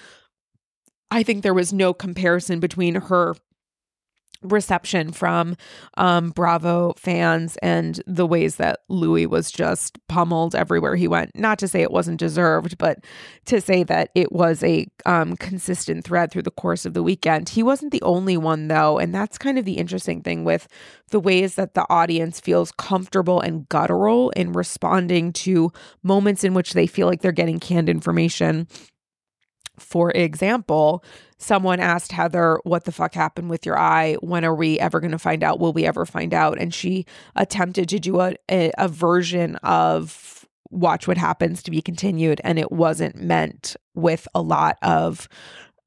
I think there was no comparison between her reception from um, Bravo fans and the ways that Luis was just pummeled everywhere he went. Not to say it wasn't deserved, but to say that it was a um, consistent thread through the course of the weekend. He wasn't the only one, though. And that's kind of the interesting thing with the ways that the audience feels comfortable and guttural in responding to moments in which they feel like they're getting canned information. For example, someone asked Heather, What the fuck happened with your eye? When are we ever going to find out? Will we ever find out? And she attempted to do a, a, a version of Watch What Happens to be continued, and it wasn't meant with a lot of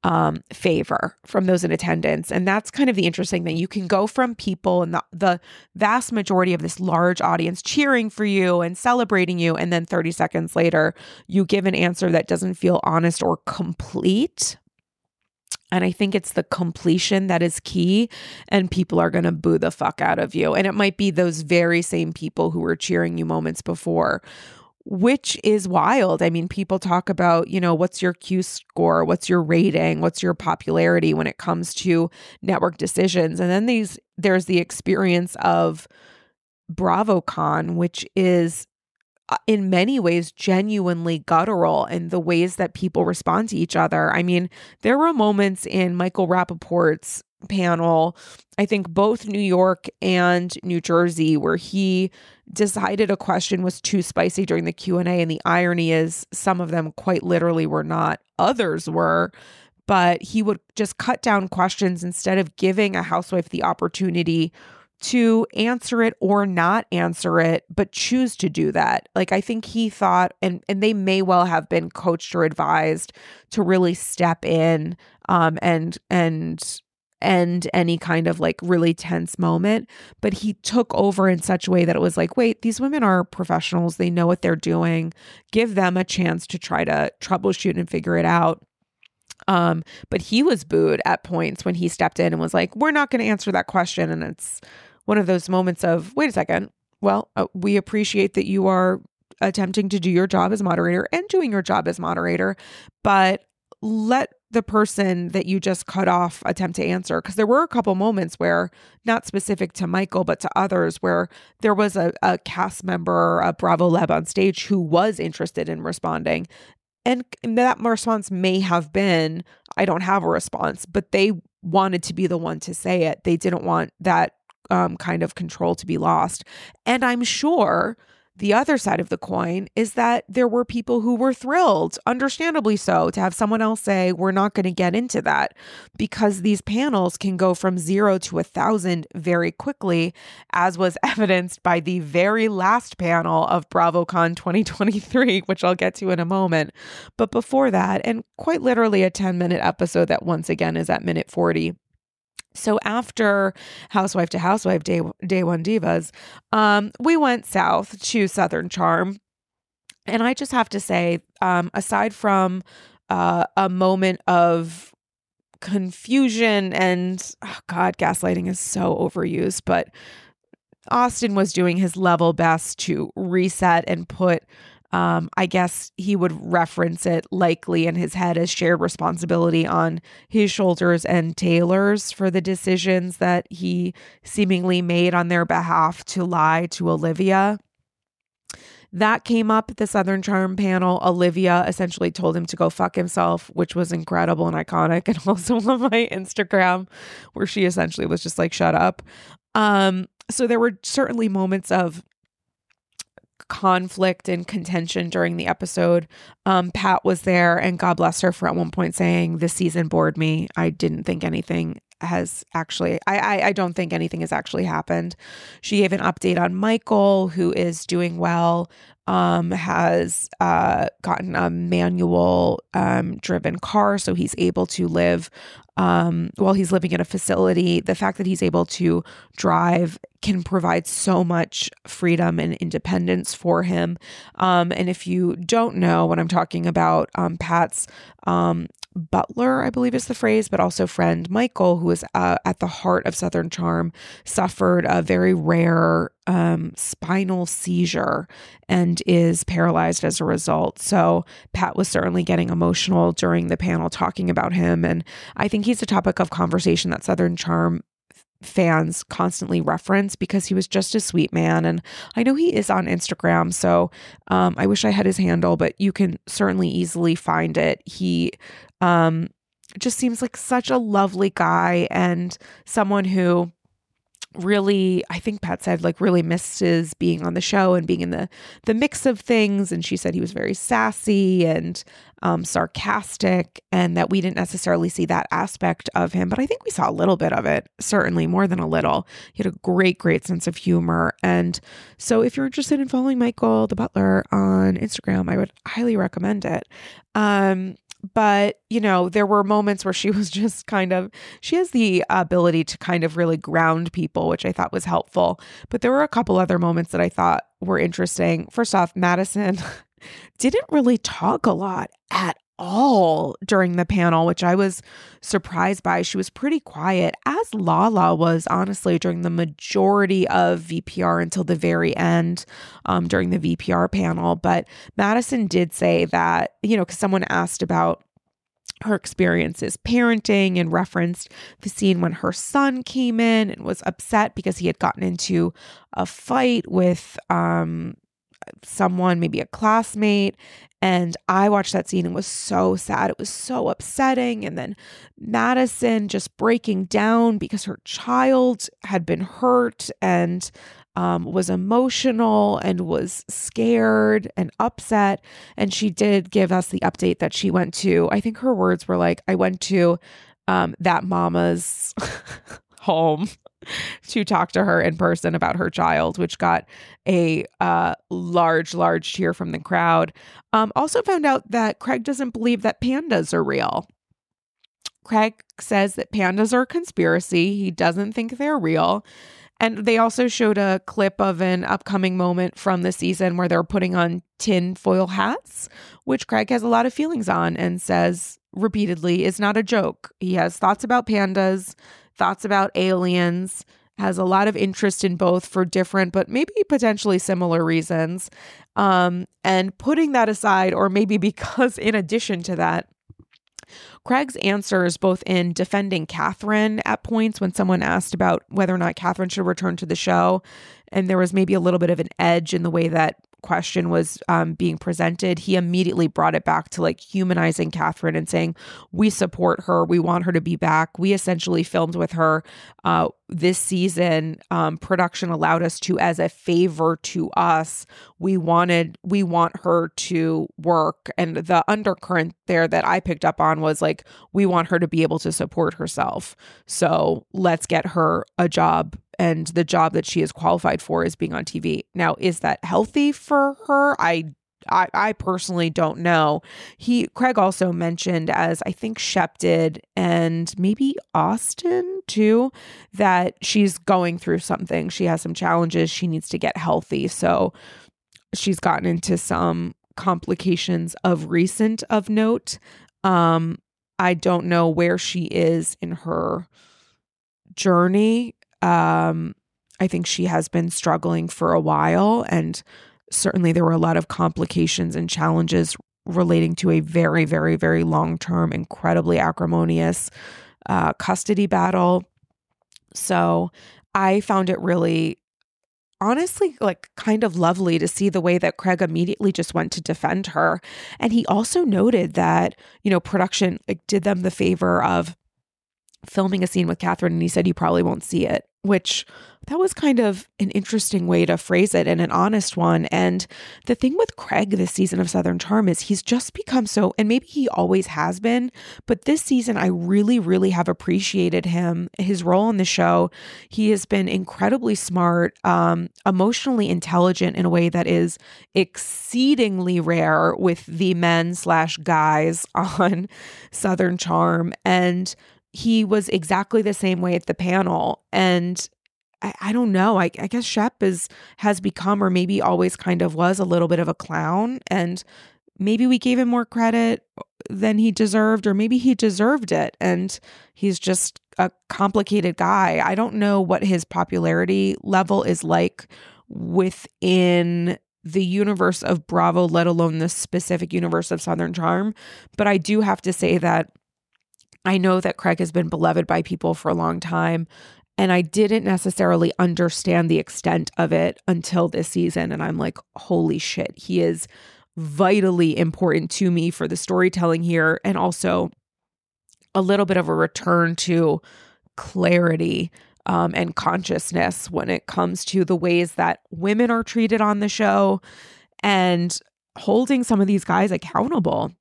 um, favor from those in attendance. And that's kind of the interesting thing. You can go from people and the, the vast majority of this large audience cheering for you and celebrating you. And then 30 seconds later, you give an answer that doesn't feel honest or complete. And I think it's the completion that is key, and people are going to boo the fuck out of you. And it might be those very same people who were cheering you moments before, which is wild. I mean, people talk about, you know, what's your Q score? What's your rating? What's your popularity when it comes to network decisions? And then these, there's the experience of BravoCon, which is uh, in many ways genuinely guttural in the ways that people respond to each other. I mean, there were moments in Michael Rapaport's panel, I think both New York and New Jersey, where he decided a question was too spicy during the Q&A and the irony is some of them quite literally were not, others were but he would just cut down questions instead of giving a housewife the opportunity to answer it or not answer it, but choose to do that. Like I think he thought, and and they may well have been coached or advised to really step in um, and and end any kind of like really tense moment. But he took over in such a way that it was like, wait, these women are professionals. They know what they're doing. Give them a chance to try to troubleshoot and figure it out. Um, but he was booed at points when he stepped in and was like, "We're not going to answer that question," and it's one of those moments of, wait a second, well, uh, we appreciate that you are attempting to do your job as moderator and doing your job as moderator, but let the person that you just cut off attempt to answer. Because there were a couple moments where not specific to michael but to others where there was a, a cast member a bravo lab on stage who was interested in responding. And that response may have been i don't have a response but they wanted to be the one to say it. They didn't want that um, kind of control to be lost. And I'm sure the other side of the coin is that there were people who were thrilled, understandably so, to have someone else say, We're not going to get into that because these panels can go from zero to a thousand very quickly, as was evidenced by the very last panel of BravoCon 2023, which I'll get to in a moment. But before that, and quite literally a 10 minute episode that once again is at minute 40 so after Housewife to Housewife Day Day One Divas, um, we went south to Southern Charm, and I just have to say, um, aside from uh, a moment of confusion and oh God, gaslighting is so overused, but Austin was doing his level best to reset and put um, I guess he would reference it likely in his head as shared responsibility on his shoulders and Taylor's for the decisions that he seemingly made on their behalf to lie to Olivia. That came up at the Southern Charm panel. Olivia essentially told him to go fuck himself, which was incredible and iconic, and also on my Instagram, where she essentially was just like, shut up. Um, so there were certainly moments of conflict and contention during the episode. Um, Pat was there, and God bless her for at one point saying, "This season bored me. I didn't think anything has actually. I, I I don't think anything has actually happened." She gave an update on Michael, who is doing well um, has uh, gotten a manual um, driven car, so he's able to live um, while he's living in a facility. The fact that he's able to drive can provide so much freedom and independence for him. Um, and if you don't know what I'm talking about, um, Pat's um, butler, I believe is the phrase, but also friend Michael, who is uh, at the heart of Southern Charm, suffered a very rare um, spinal seizure and is paralyzed as a result. So Pat was certainly getting emotional during the panel talking about him. And I think he's a topic of conversation that Southern Charm fans constantly reference because he was just a sweet man. And I know he is on Instagram, so um, I wish I had his handle, but you can certainly easily find it. He um, just seems like such a lovely guy and someone who really i think pat said like really misses being on the show and being in the the mix of things. And she said he was very sassy and um, sarcastic and that we didn't necessarily see that aspect of him. But i think we saw a little bit of it certainly more than a little. He had a great great sense of humor. And so if you're interested in following michael the butler on instagram i would highly recommend it. Um but you know there were moments where she was just kind of she has the ability to kind of really ground people which i thought was helpful. But there were a couple other moments that i thought were interesting. First off madison didn't really talk a lot at all during the panel, which I was surprised by. She was pretty quiet, as Lala was honestly during the majority of VPR until the very end um, during the VPR panel. But Madison did say that, you know, because someone asked about her experiences parenting and referenced the scene when her son came in and was upset because he had gotten into a fight with um someone, maybe a classmate. And I watched that scene and was so sad. It was so upsetting. And then Madison just breaking down because her child had been hurt and um, was emotional and was scared and upset. And she did give us the update that she went to, I think her words were like, I went to um, that mama's home to talk to her in person about her child, which got a uh, large, large cheer from the crowd. Um, also found out that Craig doesn't believe that pandas are real. Craig says that pandas are a conspiracy. He doesn't think they're real. And they also showed a clip of an upcoming moment from the season where they're putting on tin foil hats, which Craig has a lot of feelings on and says repeatedly is not a joke. He has thoughts about pandas thoughts about aliens, has a lot of interest in both for different but maybe potentially similar reasons. Um, and putting that aside, or maybe because in addition to that, Craig's answers, both in defending Kathryn at points when someone asked about whether or not Kathryn should return to the show, and there was maybe a little bit of an edge in the way that question was um, being presented, he immediately brought it back to like humanizing Kathryn and saying, We support her. We want her to be back. We essentially filmed with her uh, this season. Um, production allowed us to, as a favor to us, we wanted, we want her to work. And the undercurrent there that I picked up on was like, we want her to be able to support herself. So let's get her a job and the job that she is qualified for is being on TV. Now, is that healthy for her? I I, I personally don't know. He Craig also mentioned, as I think Shep did, and maybe Austin too, that she's going through something. She has some challenges. She needs to get healthy. So she's gotten into some complications of recent of note. Um, I don't know where she is in her journey um, I think she has been struggling for a while, and certainly there were a lot of complications and challenges relating to a very, very, very long term, incredibly acrimonious uh, custody battle. So I found it really honestly like kind of lovely to see the way that Craig immediately just went to defend her and he also noted that you know production like did them the favor of filming a scene with Kathryn and he said you probably won't see it which that was kind of an interesting way to phrase it and an honest one. And the thing with Craig this season of Southern Charm is he's just become so, and maybe he always has been, but this season I really, really have appreciated him, his role in the show. He has been incredibly smart, um, emotionally intelligent in a way that is exceedingly rare with the men slash guys on Southern Charm. And he was exactly the same way at the panel. And I, I don't know. I, I guess Shep is has become, or maybe always kind of was, a little bit of a clown. And maybe we gave him more credit uh, than he deserved, or maybe he deserved it. And he's just a complicated guy. I don't know what his popularity level is like within the universe of Bravo, let alone the specific universe of Southern Charm. But I do have to say that I know that Craig has been beloved by people for a long time. And I didn't necessarily understand the extent of it until this season. And I'm like, holy shit, he is vitally important to me for the storytelling here. And also a little bit of a return to clarity um, and consciousness when it comes to the ways that women are treated on the show and holding some of these guys accountable.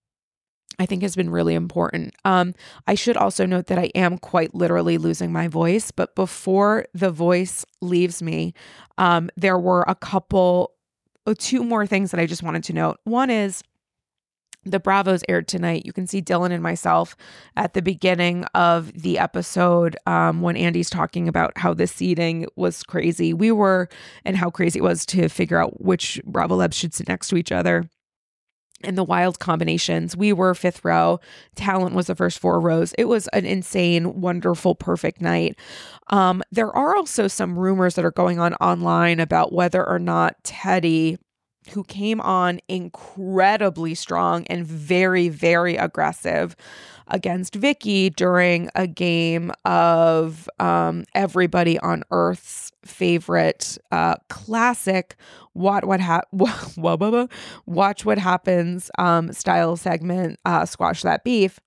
I think has been really important. Um, I should also note that I am quite literally losing my voice, but before the voice leaves me, um, there were a couple, uh, two more things that I just wanted to note. One is the Bravos aired tonight. You can see Dylan and myself at the beginning of the episode um, when Andy's talking about how the seating was crazy. We were, and how crazy it was to figure out which Bravolebs should sit next to each other and the wild combinations. We were fifth row. Talent was the first four rows. It was an insane, wonderful, perfect night. Um, there are also some rumors that are going on online about whether or not Teddi, who came on incredibly strong and very, very aggressive, against Vicki during a game of um, everybody on Earth's favorite uh, classic what what ha- watch what happens um, style segment uh, squash that beef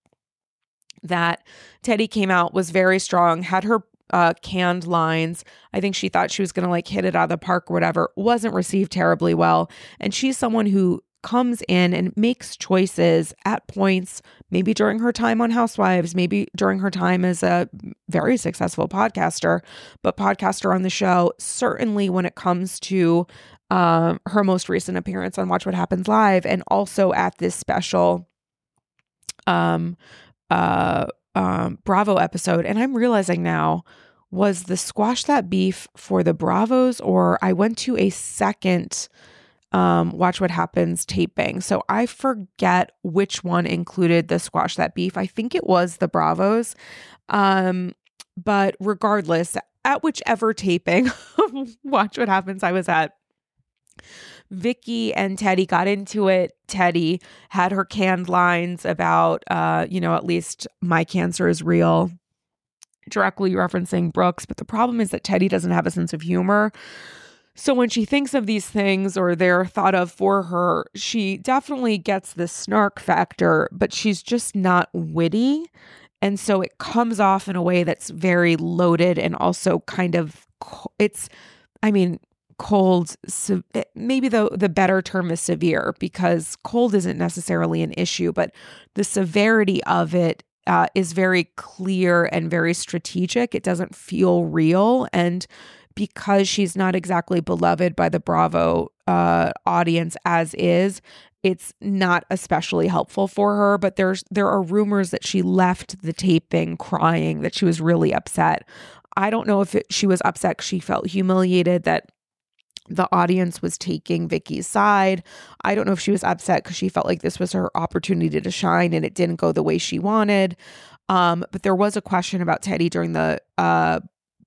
that Teddi came out was very strong had her uh, canned lines. I think she thought she was going to like hit it out of the park or whatever. Wasn't received terribly well. And she's someone who comes in and makes choices at points, maybe during her time on Housewives, maybe during her time as a very successful podcaster, but podcaster on the show, certainly when it comes to um, her most recent appearance on Watch What Happens Live and also at this special um, uh, um, Bravo episode. And I'm realizing now, was the squash that beef for the Bravos, or I went to a second um, Watch What Happens taping. So I forget which one included the squash that beef. I think it was the Bravos. Um, but regardless, at whichever taping, Watch What Happens I was at, Vicki and Teddi got into it. Teddi had her canned lines about, uh, you know, at least my cancer is real, directly referencing Brooks. But the problem is that Teddi doesn't have a sense of humor. So when she thinks of these things or they're thought of for her, she definitely gets the snark factor, but she's just not witty. And so it comes off in a way that's very loaded and also kind of it's I mean cold maybe the the better term is severe because cold isn't necessarily an issue but the severity of it uh, is very clear and very strategic. It doesn't feel real. And because she's not exactly beloved by the bravo uh, audience as is it's not especially helpful for her. But there's there are rumors that she left the taping crying that she was really upset. I don't know if it, she was upset she felt humiliated that the audience was taking Vicki's side. I don't know if she was upset because she felt like this was her opportunity to shine and it didn't go the way she wanted. Um, but there was a question about Teddi during the uh,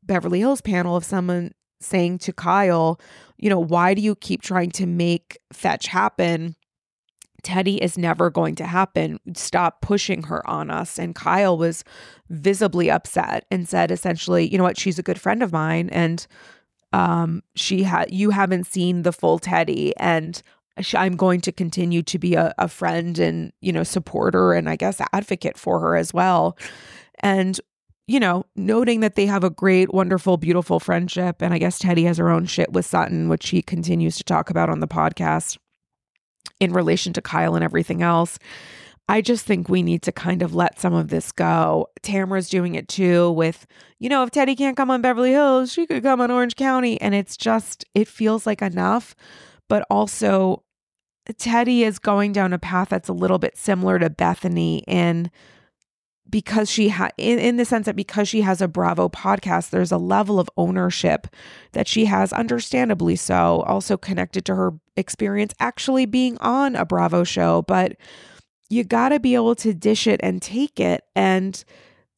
Beverly Hills panel of someone saying to Kyle, you know, why do you keep trying to make fetch happen? Teddi is never going to happen. Stop pushing her on us. And Kyle was visibly upset and said essentially, you know what, she's a good friend of mine. And um she had you haven't seen the full Teddi, and i'm going to continue to be a, a friend and you know supporter and i guess advocate for her as well. And you know noting that they have a great wonderful beautiful friendship and i guess Teddi has her own shit with sutton which she continues to talk about on the podcast in relation to kyle and everything else I just think we need to kind of let some of this go. Tamra's doing it too with, you know, if Teddi can't come on Beverly Hills, she could come on Orange County. And it's just, it feels like enough. But also, Teddi is going down a path that's a little bit similar to Bethenny in because she had in, in the sense that because she has a Bravo podcast, there's a level of ownership that she has, understandably so, also connected to her experience actually being on a Bravo show. But you got to be able to dish it and take it. And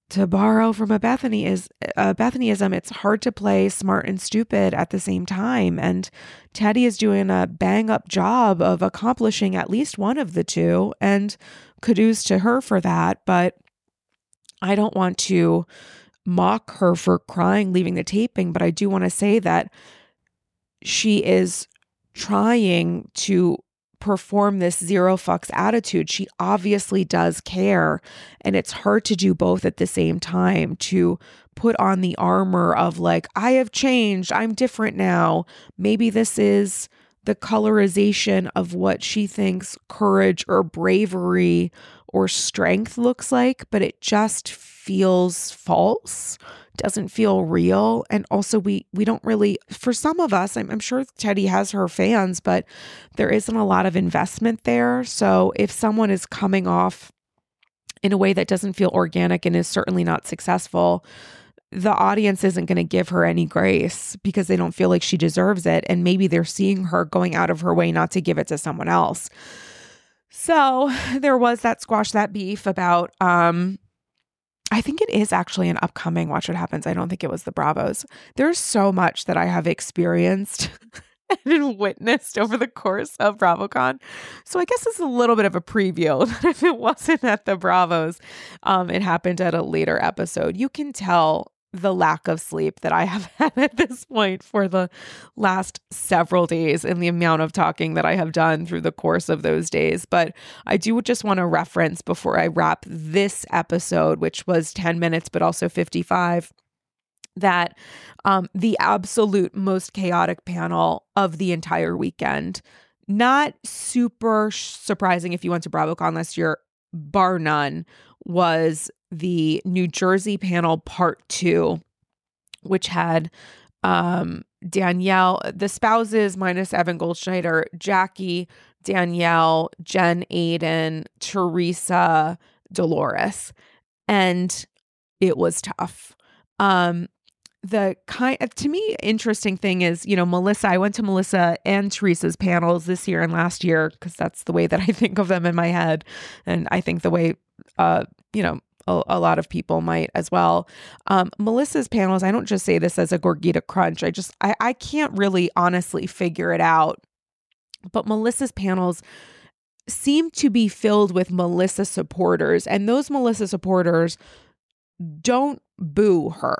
to borrow from a Bethenny is a Bethennyism, it's hard to play smart and stupid at the same time. And Teddi is doing a bang up job of accomplishing at least one of the two. And kudos to her for that. But I don't want to mock her for crying leaving the taping, but I do want to say that she is trying to perform this zero fucks attitude. She obviously does care. And it's hard to do both at the same time to put on the armor of, like, I have changed. I'm different now. Maybe this is the colorization of what she thinks courage or bravery or strength looks like, but it just feels false doesn't feel real. And also we we don't really for some of us I'm, I'm sure Teddi has her fans but there isn't a lot of investment there. So if someone is coming off in a way that doesn't feel organic and is certainly not successful the audience isn't going to give her any grace because they don't feel like she deserves it. And maybe they're seeing her going out of her way not to give it to someone else. So there was that squash that beef about um I think it is actually an upcoming Watch What Happens. I don't think it was the Bravos. There's so much that I have experienced and witnessed over the course of BravoCon. So I guess it's a little bit of a preview that if it wasn't at the Bravos, um, it happened at a later episode. You can tell the lack of sleep that I have had at this point for the last several days and the amount of talking that I have done through the course of those days. But I do just want to reference before I wrap this episode, which was 10 minutes, but also 55 that um, the absolute most chaotic panel of the entire weekend. Not super surprising if you went to BravoCon last year, bar none, was the New Jersey panel part two, which had um, Danielle, the spouses minus Evan Goldschneider, Jackie, Danielle, Jen Aydin, Teresa, Dolores. And it was tough. Um, the kind to me interesting thing is you know melissa i went to melissa and teresa's panels this year and last year because that's the way that i think of them in my head and i think the way uh you know a, a lot of people might as well. Um, Melissa's panels, I don't just say this as a Gorgita crunch. I just, I, I can't really honestly figure it out. But Melissa's panels seem to be filled with Melissa supporters, and those Melissa supporters don't boo her.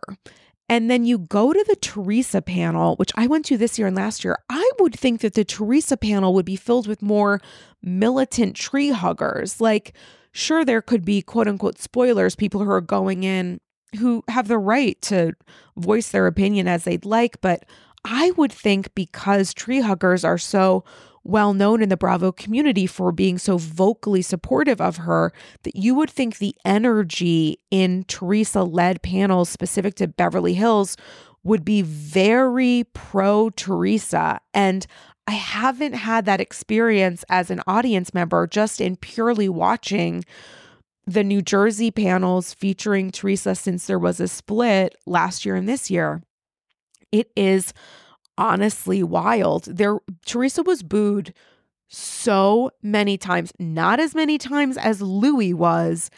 And then you go to the Teresa panel, which I went to this year and last year. I would think that the Teresa panel would be filled with more militant tree huggers. Like, sure, there could be quote unquote spoilers, people who are going in who have the right to voice their opinion as they'd like. But I would think because tree huggers are so well known in the Bravo community for being so vocally supportive of her that you would think the energy in Teresa led panels specific to Beverly Hills would be very pro Teresa. And I haven't had that experience as an audience member, just in purely watching the New Jersey panels featuring Teresa since there was a split last year and this year. It is honestly wild. There Teresa was booed so many times, not as many times as Luis was,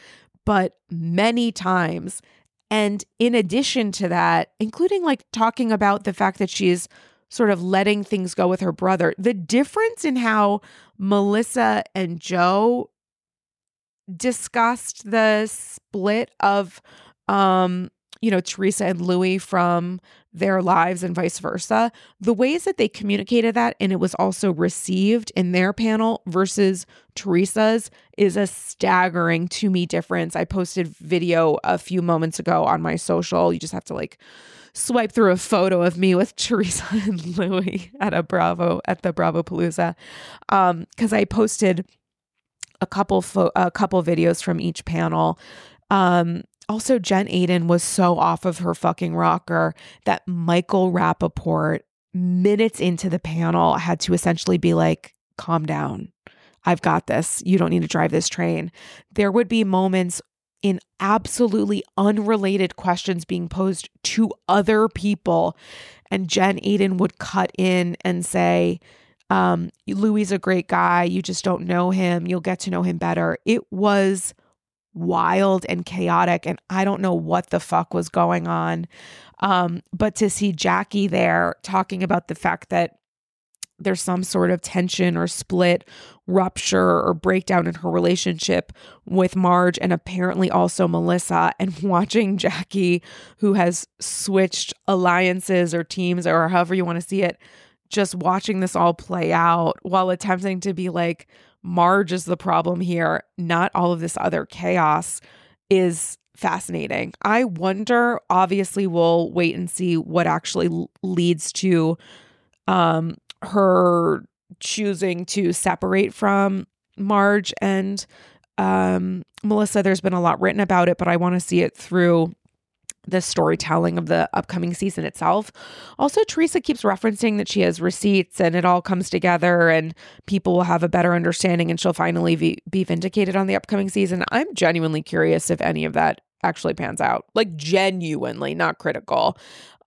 but many times. And in addition to that, including like talking about the fact that she's sort of letting things go with her brother, the difference in how Melissa and Joe discussed the split of um you know Teresa and Luis from their lives and vice versa. The ways that they communicated that and it was also received in their panel versus Teresa's is a staggering to me difference. I posted video a few moments ago on my social. You just have to like swipe through a photo of me with Teresa and Luis at a Bravo at the Bravo Palooza. Um, because I posted a couple fo- a couple videos from each panel. Um, also, Jen Aydin was so off of her fucking rocker that Michael Rapaport, minutes into the panel, had to essentially be like, calm down. I've got this. You don't need to drive this train. There would be moments in absolutely unrelated questions being posed to other people. And Jen Aydin would cut in and say, um, Luis a great guy. You just don't know him. You'll get to know him better. It was wild and chaotic and I don't know what the fuck was going on. Um, but to see Jackie there talking about the fact that there's some sort of tension or split, rupture or breakdown in her relationship with Marge and apparently also Melissa, and watching Jackie, who has switched alliances or teams or however you want to see it, just watching this all play out while attempting to be like, Marge is the problem here, not all of this other chaos, is fascinating. I wonder, obviously, we'll wait and see what actually leads to um, her choosing to separate from Marge and um, Melissa. There's been a lot written about it, but I want to see it through the storytelling of the upcoming season itself. Also, Teresa keeps referencing that she has receipts and it all comes together and people will have a better understanding and she'll finally be, be vindicated on the upcoming season. I'm genuinely curious if any of that actually pans out. Like genuinely, not critical.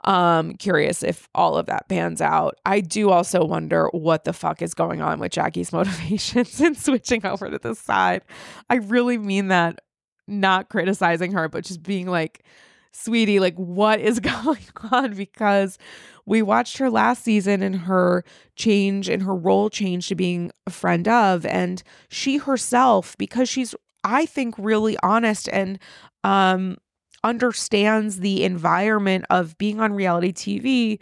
Um curious if all of that pans out. I do also wonder what the fuck is going on with Jackie's motivations in switching over to this side. I really mean that not criticizing her but just being like sweetie, like what is going on? Because we watched her last season and her change and her role change to being a friend of. And she herself, because she's, I think, really honest and um, understands the environment of being on reality TV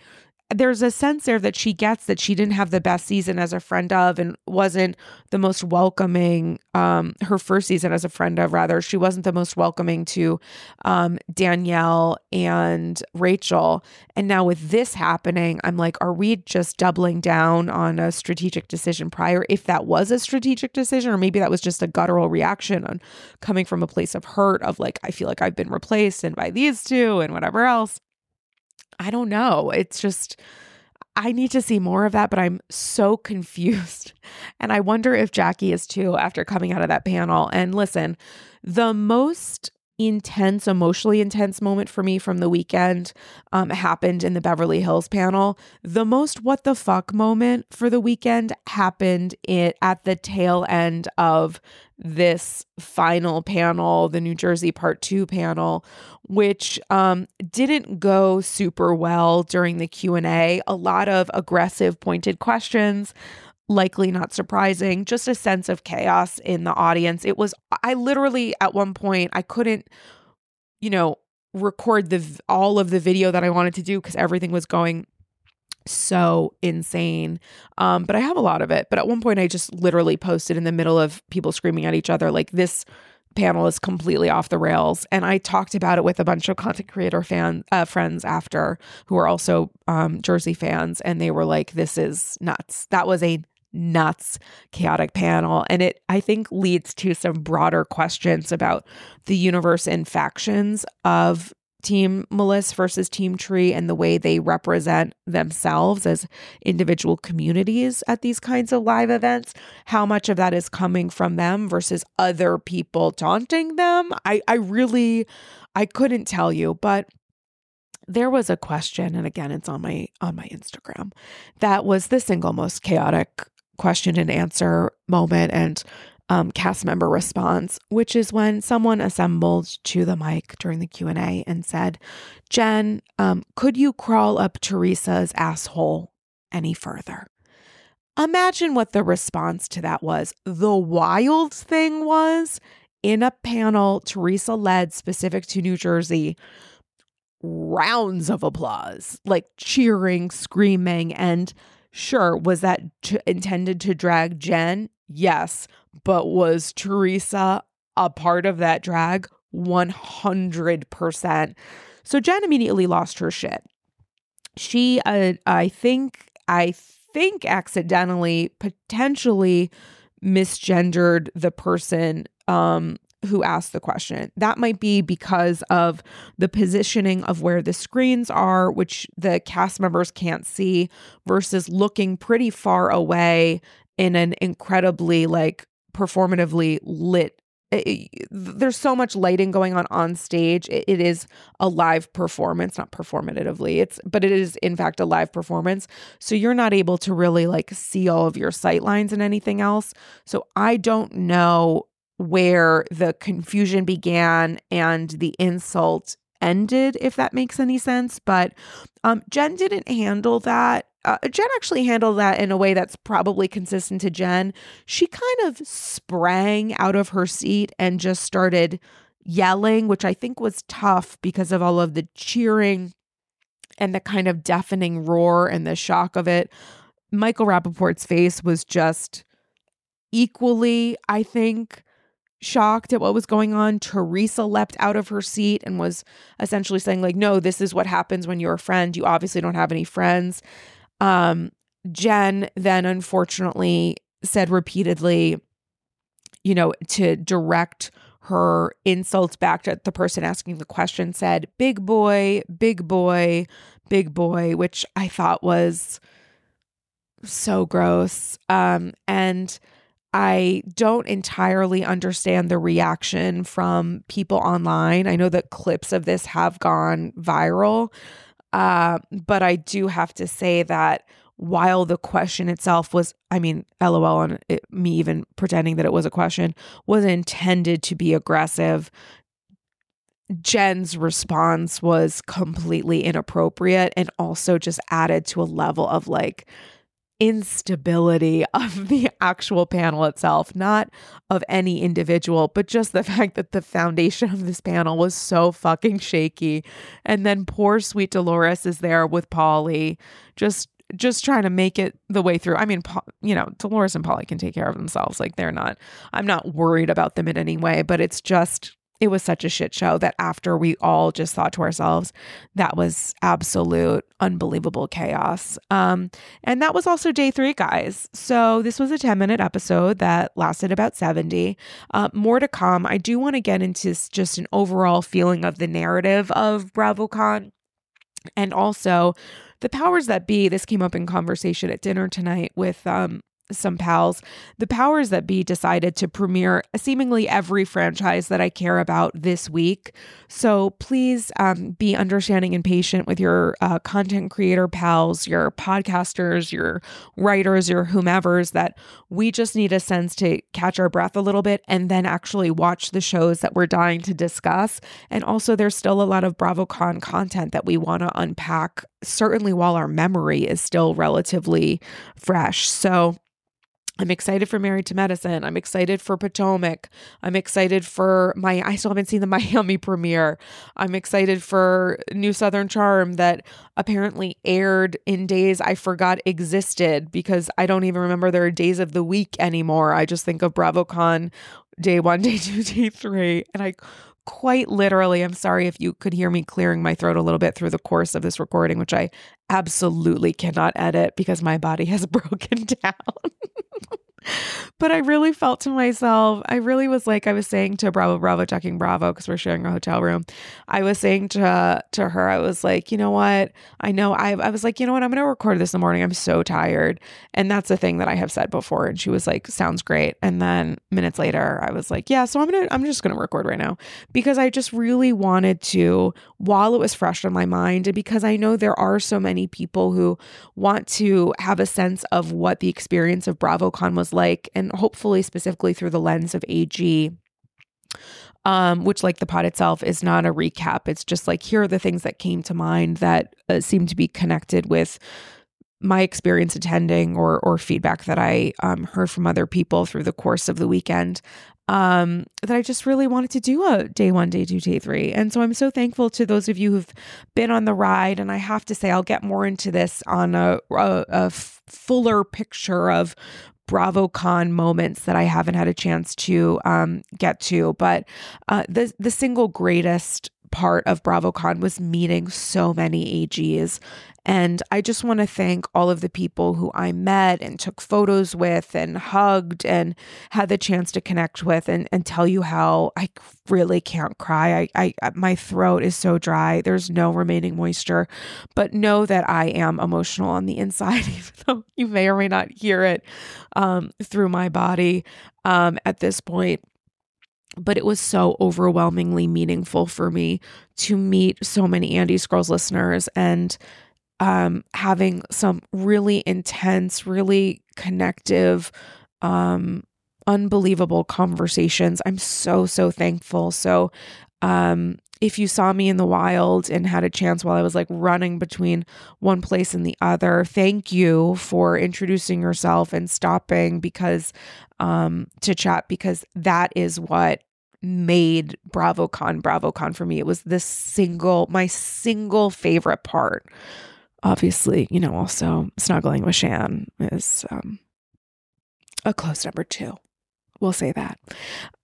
there's a sense there that she gets that she didn't have the best season as a friend of and wasn't the most welcoming um her first season as a friend of rather. She wasn't the most welcoming to um Danielle and Rachel. And now with this happening I'm like are we just doubling down on a strategic decision prior? If that was a strategic decision or maybe that was just a guttural reaction on coming from a place of hurt of like I feel like I've been replaced and by these two and whatever else I don't know. It's just, I need to see more of that, but I'm so confused. And I wonder if Jackie is too after coming out of that panel. And listen, the most intense, emotionally intense moment for me from the weekend um, happened in the Beverly Hills panel. The most what the fuck moment for the weekend happened it at the tail end of this final panel, the New Jersey Part Two panel, which um, didn't go super well during the Q and A. A lot of aggressive, pointed questions likely not surprising, just a sense of chaos in the audience. It was, I literally, at one point, I couldn't, you know, record the all of the video that I wanted to do because everything was going so insane. Um, but I have a lot of it. But at one point, I just literally posted in the middle of people screaming at each other, like, this panel is completely off the rails. And I talked about it with a bunch of content creator fan uh, friends after who are also um, Jersey fans. And they were like, this is nuts. That was a nuts chaotic panel and it i think leads to some broader questions about the universe and factions of Team Meliss versus Team Tree and the way they represent themselves as individual communities at these kinds of live events, how much of that is coming from them versus other people taunting them. I, I really I couldn't tell you, but there was a question, and again, it's on my on my Instagram, that was the single most chaotic question and answer moment. And um, cast member response, which is when someone assembled to the mic during the Q and A and said, "Jen, um, could you crawl up Teresa's asshole any further?" Imagine what the response to that was. The wild thing was in a panel Teresa led specific to New Jersey, rounds of applause, like cheering, screaming, and sure, was that t- intended to drag Jen? Yes. But was Teresa a part of that drag? 100%. So Jen immediately lost her shit. She, uh, I think, I think accidentally, potentially misgendered the person um, who asked the question. That might be because of the positioning of where the screens are, which the cast members can't see, versus looking pretty far away in an incredibly like performatively lit it, there's so much lighting going on on stage. It, it is a live performance not performatively. It's but it is in fact a live performance. So you're not able to really like see all of your sight lines and anything else. So i don't know where the confusion began and the insult ended if that makes any sense. But um, jen didn't handle that uh, Jen actually handled that in a way that's probably consistent to Jen. She kind of sprang out of her seat and just started yelling, which I think was tough because of all of the cheering and the kind of deafening roar and the shock of it. Michael Rapaport's face was just equally, I think, shocked at what was going on. Teresa leapt out of her seat and was essentially saying, like, no, this is what happens when you're a friend. You obviously don't have any friends. Um, Jen then unfortunately said repeatedly, you know, to direct her insults back at the person asking the question, said, big boy, big boy, big boy, which I thought was so gross. Um, and I don't entirely understand the reaction from people online. I know that clips of this have gone viral, uh, but I do have to say that while the question itself was, I mean, lol on it, me even pretending that it was a question, was intended to be aggressive. Jen's response was completely inappropriate and also just added to a level of like instability of the actual panel itself, not of any individual, but just the fact that the foundation of this panel was so fucking shaky. And then poor sweet Dolores is there with Paulie, just just trying to make it the way through. I mean, you know, Dolores and Paulie can take care of themselves. Like they're not, I'm not worried about them in any way, but it's just it was such a shit show that after we all just thought to ourselves, that was absolute unbelievable chaos. Um, and that was also day three, guys. So this was a 10 minute episode that lasted about 70. Uh, more to come. I do want to get into just an overall feeling of the narrative of BravoCon and also the powers that be. This came up in conversation at dinner tonight with um, some pals, the powers that be decided to premiere seemingly every franchise that I care about this week. So please um, be understanding and patient with your uh, content creator pals, your podcasters, your writers, your whomever's that we just need a sense to catch our breath a little bit and then actually watch the shows that we're dying to discuss. And also, there's still a lot of BravoCon content that we want to unpack, certainly while our memory is still relatively fresh. So, I'm excited for Married to Medicine. I'm excited for Potomac. I'm excited for my, I still haven't seen the Miami premiere. I'm excited for New Southern Charm that apparently aired in days I forgot existed because I don't even remember there are days of the week anymore. I just think of BravoCon day one, day two, day three. And I quite literally, I'm sorry if you could hear me clearing my throat a little bit through the course of this recording, which I absolutely cannot edit because my body has broken down. but I really felt to myself, I really was like, I was saying to Bravo, Bravo, checking Bravo, because we're sharing a hotel room. I was saying to to her, I was like, you know what? I know I, I was like, you know what? I'm to record this in the morning. I'm so tired. And that's a thing that I have said before. And she was like, sounds great. And then minutes later, I was like, yeah, so I'm to, I'm just to record right now because I just really wanted to, while it was fresh in my mind, and because I know there are so many people who want to have a sense of what the experience of BravoCon was like, and hopefully specifically through the lens of AG um, which like the pod itself is not a recap. It's just like here are the things that came to mind that uh, seem to be connected with my experience attending or or feedback that I um, heard from other people through the course of the weekend. Um, that I just really wanted to do a day one, day two, day three. And so I'm so thankful to those of you who've been on the ride. And I have to say, I'll get more into this on a, a, a fuller picture of BravoCon moments that I haven't had a chance to um, get to. But uh, the the single greatest part of BravoCon was meeting so many AGs and I just want to thank all of the people who I met and took photos with and hugged and had the chance to connect with and, and tell you how I really can't cry. I, I my throat is so dry. There's no remaining moisture. But know that I am emotional on the inside, even though you may or may not hear it um, through my body um, at this point but it was so overwhelmingly meaningful for me to meet so many Andy's Girls listeners and um, having some really intense, really connective, um, unbelievable conversations. I'm so, so thankful. So, um, if you saw me in the wild and had a chance while I was like running between one place and the other, thank you for introducing yourself and stopping because um to chat because that is what made BravoCon BravoCon for me. It was the single my single favorite part obviously, you know, also snuggling with Shan is um, a close number two. We'll say that.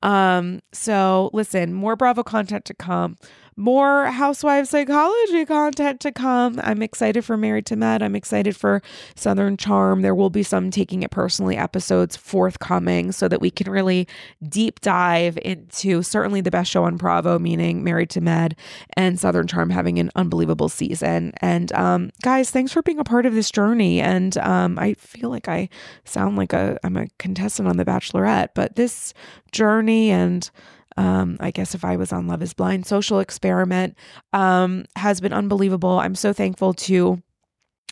Um, so listen, more Bravo content to come more housewife psychology content to come. I'm excited for Married to Med. I'm excited for Southern Charm. There will be some taking it personally episodes forthcoming so that we can really deep dive into certainly the best show on Bravo, meaning Married to Med and Southern Charm having an unbelievable season. And um, guys, thanks for being a part of this journey. And um, I feel like I sound like a I'm a contestant on The Bachelorette, but this journey and um, I guess if I was on Love is Blind, social experiment um, has been unbelievable. I'm so thankful to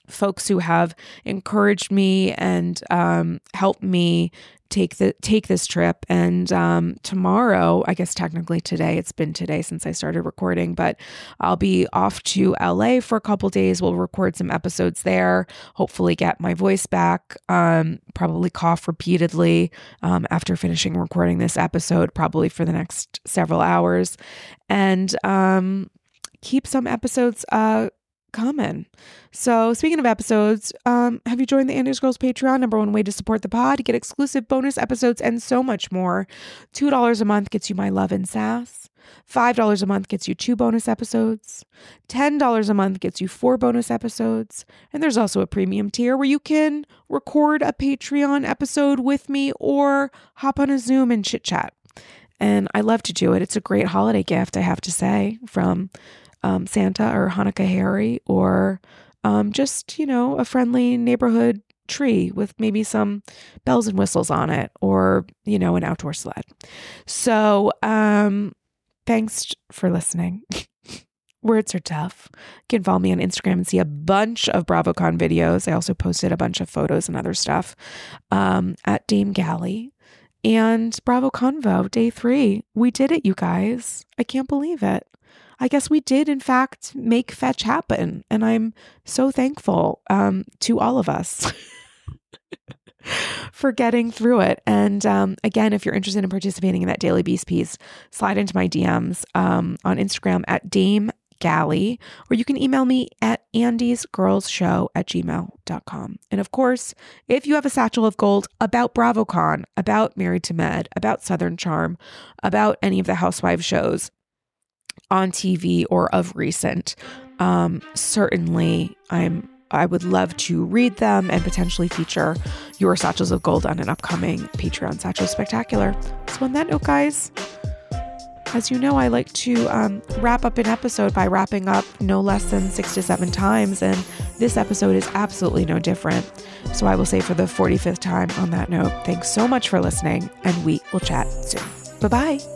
folks who have encouraged me and um, helped me take the take this trip. And um, tomorrow i guess technically today it's been today since i started recording but i'll be off to la for a couple days. We'll record some episodes there hopefully get my voice back um, probably cough repeatedly um, after finishing recording this episode probably for the next several hours. And um, keep some episodes uh, coming. So, speaking of episodes, um, have you joined the Andy's Girls Patreon? Number one way to support the pod, get exclusive bonus episodes, and so much more. $2 a month gets you my love and sass. $5 a month gets you two bonus episodes. $10 a month gets you four bonus episodes. And there's also a premium tier where you can record a Patreon episode with me or hop on a Zoom and chit chat. And I love to do it. It's a great holiday gift, I have to say, from um, Santa or Hanukkah Harry or um, just, you know, a friendly neighborhood tree with maybe some bells and whistles on it or, you know, an outdoor sled. So, um, thanks for listening. Words are tough. You can follow me on Instagram and see a bunch of BravoCon videos. I also posted a bunch of photos and other stuff um, at Dame Galli. And BravoConvo, day three. We did it, you guys. I can't believe it. I guess we did, in fact, make fetch happen. And I'm so thankful um, to all of us. for getting through it. And um, again, if you're interested in participating in that Daily Beast piece, slide into my DMs um, on Instagram at Dame Galli, or you can email me at andysgirlsshow at gmail.com. And of course, if you have a satchel of gold about BravoCon, about Married to Med, about Southern Charm, about any of the Housewives shows on TV or of recent, um, certainly I'm I would love to read them and potentially feature your satchels of gold on an upcoming Patreon Satchel Spectacular. So on that note, guys, as you know, I like to um, wrap up an episode by wrapping up no less than six to seven times, and this episode is absolutely no different. So I will say for the 45th time on that note, thanks so much for listening, and we will chat soon. Bye bye.